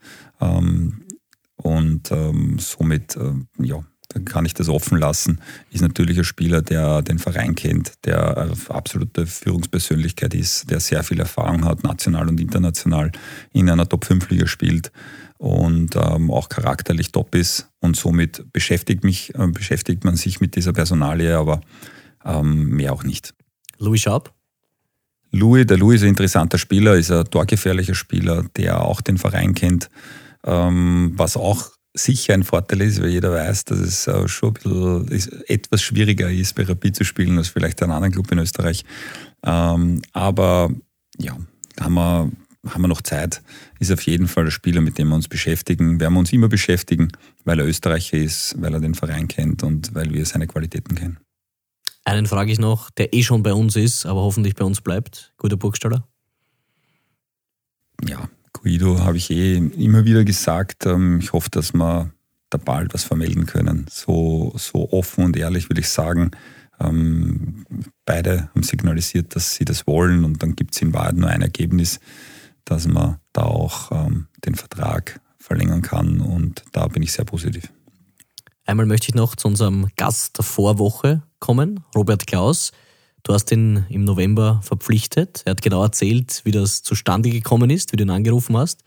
Und somit ja, dann kann ich das offen lassen, ist natürlich ein Spieler, der den Verein kennt, der eine absolute Führungspersönlichkeit ist, der sehr viel Erfahrung hat, national und international, in einer Top-5-Liga spielt und ähm, auch charakterlich top ist. Und somit beschäftigt, mich, äh, beschäftigt man sich mit dieser Personalie, aber ähm, mehr auch nicht. Louis Schaub? Louis, der Louis ist ein interessanter Spieler, ist ein torgefährlicher Spieler, der auch den Verein kennt, ähm, was auch sicher ein Vorteil ist, weil jeder weiß, dass es schon ein bisschen etwas schwieriger ist, bei Rapid zu spielen als vielleicht ein anderen Club in Österreich. Ähm, aber ja, da haben wir, haben wir noch Zeit. Ist auf jeden Fall der Spieler, mit dem wir uns beschäftigen. Werden wir uns immer beschäftigen, weil er Österreicher ist, weil er den Verein kennt und weil wir seine Qualitäten kennen. Einen frage ich noch, der eh schon bei uns ist, aber hoffentlich bei uns bleibt. Guter Burgstaller? Ja, Guido habe ich eh immer wieder gesagt. Ähm, ich hoffe, dass wir da bald was vermelden können. So, so offen und ehrlich würde ich sagen. Ähm, beide haben signalisiert, dass sie das wollen und dann gibt es in Wahrheit nur ein Ergebnis, dass man da auch ähm, den Vertrag verlängern kann und da bin ich sehr positiv. Einmal möchte ich noch zu unserem Gast der Vorwoche kommen, Robert Klaus. Du hast ihn im November verpflichtet. Er hat genau erzählt, wie das zustande gekommen ist, wie du ihn angerufen hast.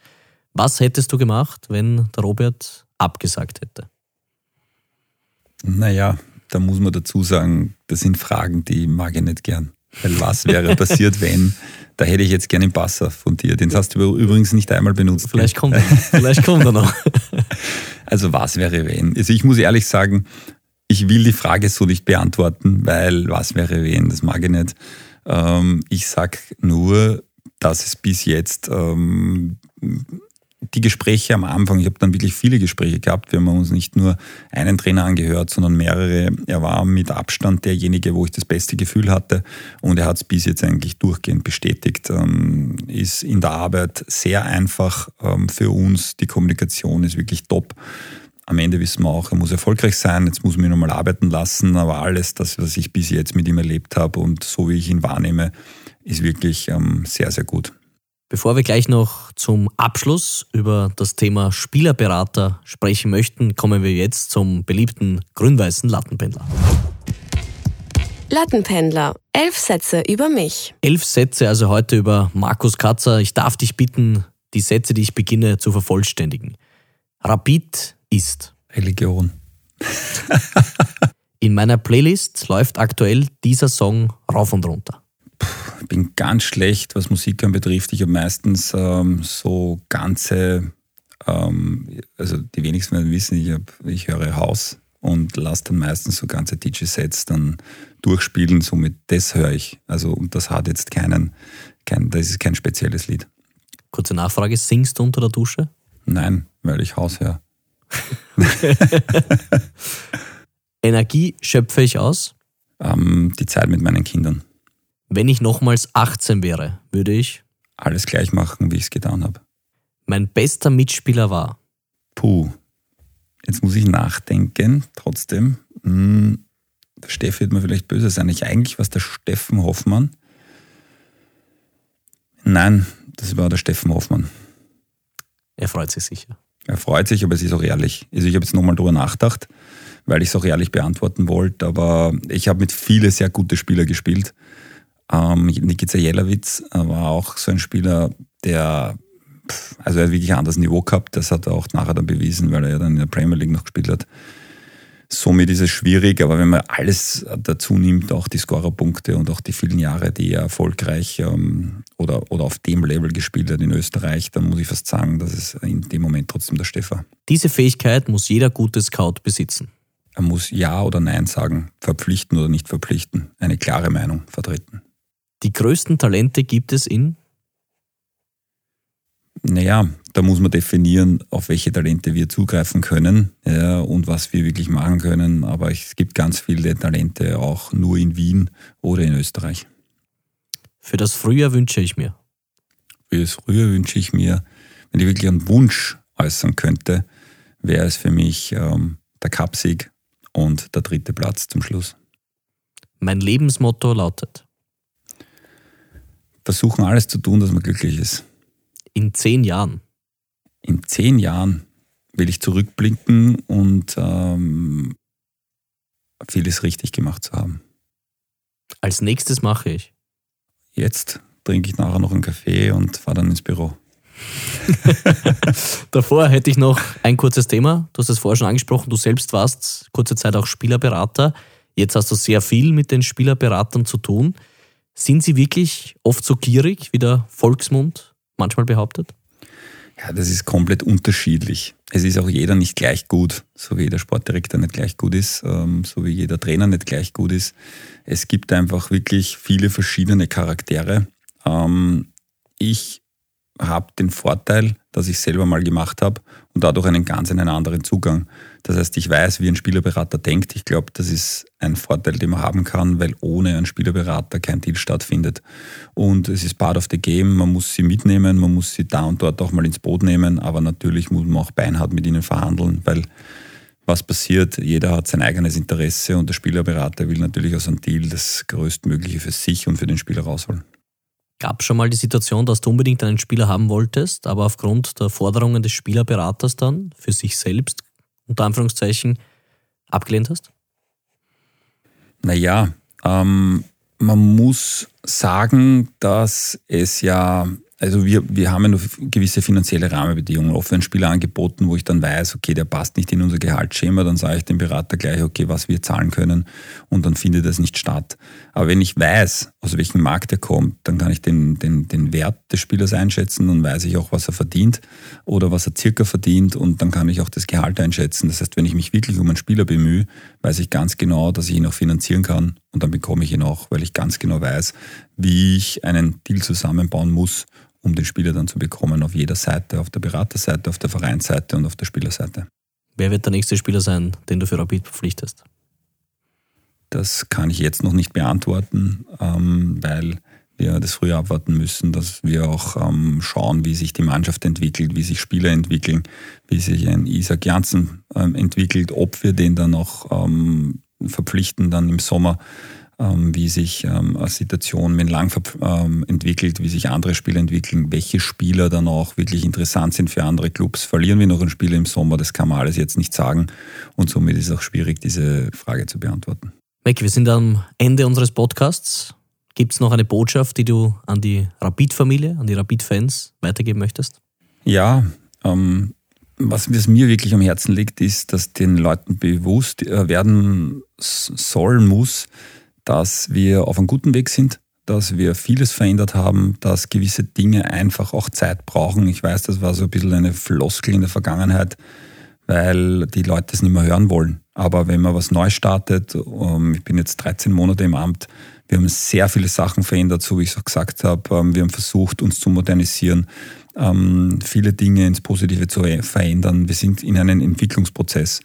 Was hättest du gemacht, wenn der Robert abgesagt hätte? Naja, da muss man dazu sagen, das sind Fragen, die mag ich nicht gern. Weil was wäre passiert, wenn? Da hätte ich jetzt gerne einen Passer von dir. Den hast du übrigens nicht einmal benutzt. Vielleicht kommt er, vielleicht kommt er noch. Also was wäre, wenn? Also ich muss ehrlich sagen, ich will die Frage so nicht beantworten, weil was wäre wen, das mag ich nicht. Ähm, ich sag nur, dass es bis jetzt ähm, die Gespräche am Anfang, ich habe dann wirklich viele Gespräche gehabt, wir haben uns nicht nur einen Trainer angehört, sondern mehrere. Er war mit Abstand derjenige, wo ich das beste Gefühl hatte und er hat es bis jetzt eigentlich durchgehend bestätigt. Ähm, ist in der Arbeit sehr einfach ähm, für uns, die Kommunikation ist wirklich top am Ende wissen wir auch, er muss erfolgreich sein, jetzt muss man ihn nochmal arbeiten lassen, aber alles, das, was ich bis jetzt mit ihm erlebt habe und so wie ich ihn wahrnehme, ist wirklich ähm, sehr, sehr gut. Bevor wir gleich noch zum Abschluss über das Thema Spielerberater sprechen möchten, kommen wir jetzt zum beliebten grün-weißen Lattenpendler. Lattenpendler. Elf Sätze über mich. Elf Sätze also heute über Markus Katzer. Ich darf dich bitten, die Sätze, die ich beginne, zu vervollständigen. Rapid ist? Religion. In meiner Playlist läuft aktuell dieser Song rauf und runter. Ich bin ganz schlecht, was Musik anbetrifft. Ich habe meistens ähm, so ganze, ähm, also die wenigsten werden wissen, ich, hab, ich höre Haus und lasse dann meistens so ganze DJ-Sets dann durchspielen. Somit das höre ich. Also und das hat jetzt keinen, kein, das ist kein spezielles Lied. Kurze Nachfrage, singst du unter der Dusche? Nein, weil ich Haus höre. Energie schöpfe ich aus? Ähm, die Zeit mit meinen Kindern. Wenn ich nochmals 18 wäre, würde ich alles gleich machen, wie ich es getan habe. Mein bester Mitspieler war. Puh. Jetzt muss ich nachdenken, trotzdem. Hm, der Steff wird mir vielleicht böse sein. Ich eigentlich war es der Steffen Hoffmann. Nein, das war der Steffen Hoffmann. Er freut sich sicher. Er freut sich, aber es ist auch ehrlich. Also ich habe jetzt nochmal drüber nachgedacht, weil ich es auch ehrlich beantworten wollte, aber ich habe mit vielen sehr gute Spieler gespielt. Ähm, Nikica Jelowitz war auch so ein Spieler, der also er hat wirklich ein anderes Niveau gehabt. Das hat er auch nachher dann bewiesen, weil er ja dann in der Premier League noch gespielt hat. Somit ist es schwierig, aber wenn man alles dazu nimmt, auch die Scorerpunkte und auch die vielen Jahre, die er erfolgreich ähm, oder, oder auf dem Level gespielt hat in Österreich, dann muss ich fast sagen, dass es in dem Moment trotzdem der Stefan. Diese Fähigkeit muss jeder gute Scout besitzen. Er muss Ja oder Nein sagen, verpflichten oder nicht verpflichten, eine klare Meinung vertreten. Die größten Talente gibt es in naja, da muss man definieren, auf welche Talente wir zugreifen können ja, und was wir wirklich machen können. Aber es gibt ganz viele Talente auch nur in Wien oder in Österreich. Für das Frühjahr wünsche ich mir. Für das Frühjahr wünsche ich mir, wenn ich wirklich einen Wunsch äußern könnte, wäre es für mich ähm, der Cupsieg und der dritte Platz zum Schluss. Mein Lebensmotto lautet: Versuchen alles zu tun, dass man glücklich ist. In zehn Jahren. In zehn Jahren will ich zurückblicken und ähm, vieles richtig gemacht zu haben. Als nächstes mache ich. Jetzt trinke ich nachher noch einen Kaffee und fahre dann ins Büro. Davor hätte ich noch ein kurzes Thema. Du hast es vorher schon angesprochen. Du selbst warst kurze Zeit auch Spielerberater. Jetzt hast du sehr viel mit den Spielerberatern zu tun. Sind sie wirklich oft so gierig, wie der Volksmund manchmal behauptet? Ja, das ist komplett unterschiedlich. Es ist auch jeder nicht gleich gut, so wie jeder Sportdirektor nicht gleich gut ist, ähm, so wie jeder Trainer nicht gleich gut ist. Es gibt einfach wirklich viele verschiedene Charaktere. Ähm, ich habe den Vorteil, dass ich selber mal gemacht habe und dadurch einen ganz einen anderen Zugang. Das heißt, ich weiß, wie ein Spielerberater denkt. Ich glaube, das ist ein Vorteil, den man haben kann, weil ohne einen Spielerberater kein Deal stattfindet. Und es ist part of the game. Man muss sie mitnehmen, man muss sie da und dort auch mal ins Boot nehmen, aber natürlich muss man auch beinhart mit ihnen verhandeln, weil was passiert, jeder hat sein eigenes Interesse und der Spielerberater will natürlich aus einem Deal das Größtmögliche für sich und für den Spieler rausholen. Gab schon mal die Situation, dass du unbedingt einen Spieler haben wolltest, aber aufgrund der Forderungen des Spielerberaters dann für sich selbst, unter Anführungszeichen, abgelehnt hast? Naja, ähm, man muss sagen, dass es ja also wir, wir haben ja noch gewisse finanzielle Rahmenbedingungen. Oft werden Spieler angeboten, wo ich dann weiß, okay, der passt nicht in unser Gehaltsschema, dann sage ich dem Berater gleich, okay, was wir zahlen können und dann findet das nicht statt. Aber wenn ich weiß, aus welchem Markt er kommt, dann kann ich den, den, den Wert des Spielers einschätzen, dann weiß ich auch, was er verdient oder was er circa verdient und dann kann ich auch das Gehalt einschätzen. Das heißt, wenn ich mich wirklich um einen Spieler bemühe, weiß ich ganz genau, dass ich ihn auch finanzieren kann und dann bekomme ich ihn auch, weil ich ganz genau weiß, wie ich einen Deal zusammenbauen muss, um den Spieler dann zu bekommen auf jeder Seite, auf der Beraterseite, auf der Vereinsseite und auf der Spielerseite. Wer wird der nächste Spieler sein, den du für Rapid verpflichtest? Das kann ich jetzt noch nicht beantworten, ähm, weil wir das früher abwarten müssen, dass wir auch ähm, schauen, wie sich die Mannschaft entwickelt, wie sich Spieler entwickeln, wie sich ein Isaac Janssen ähm, entwickelt, ob wir den dann auch verpflichten dann im Sommer wie sich ähm, eine Situation mit Lang ähm, entwickelt, wie sich andere Spieler entwickeln, welche Spieler dann auch wirklich interessant sind für andere Clubs. Verlieren wir noch ein Spiel im Sommer? Das kann man alles jetzt nicht sagen und somit ist es auch schwierig, diese Frage zu beantworten. Mac, wir sind am Ende unseres Podcasts. Gibt es noch eine Botschaft, die du an die Rapid-Familie, an die Rapid-Fans weitergeben möchtest? Ja, ähm, was, was, mir wirklich am Herzen liegt, ist, dass den Leuten bewusst äh, werden soll, muss, dass wir auf einem guten Weg sind, dass wir vieles verändert haben, dass gewisse Dinge einfach auch Zeit brauchen. Ich weiß, das war so ein bisschen eine Floskel in der Vergangenheit, weil die Leute es nicht mehr hören wollen. Aber wenn man was neu startet, ähm, ich bin jetzt 13 Monate im Amt, wir haben sehr viele Sachen verändert, so wie ich es auch gesagt habe. Ähm, wir haben versucht, uns zu modernisieren, ähm, viele Dinge ins Positive zu verändern. Wir sind in einem Entwicklungsprozess.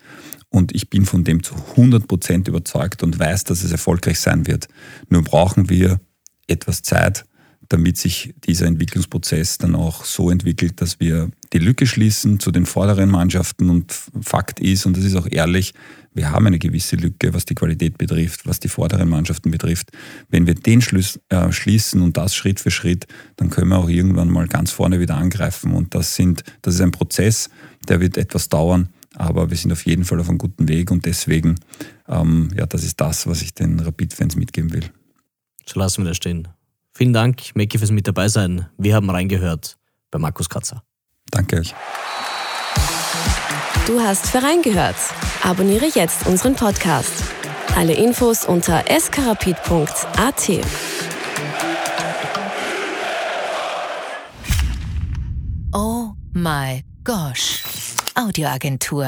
Und ich bin von dem zu 100 Prozent überzeugt und weiß, dass es erfolgreich sein wird. Nur brauchen wir etwas Zeit, damit sich dieser Entwicklungsprozess dann auch so entwickelt, dass wir die Lücke schließen zu den vorderen Mannschaften. Und Fakt ist, und das ist auch ehrlich, wir haben eine gewisse Lücke, was die Qualität betrifft, was die vorderen Mannschaften betrifft. Wenn wir den Schluss, äh, schließen und das Schritt für Schritt, dann können wir auch irgendwann mal ganz vorne wieder angreifen. Und das sind, das ist ein Prozess, der wird etwas dauern. Aber wir sind auf jeden Fall auf einem guten Weg und deswegen, ähm, ja, das ist das, was ich den Rapid-Fans mitgeben will. So lassen wir das stehen. Vielen Dank, Mecki, fürs mit dabei sein. Wir haben reingehört bei Markus Katzer. Danke euch. Du hast für reingehört. Abonniere jetzt unseren Podcast. Alle Infos unter skarapit.at. Oh my gosh. Audioagentur.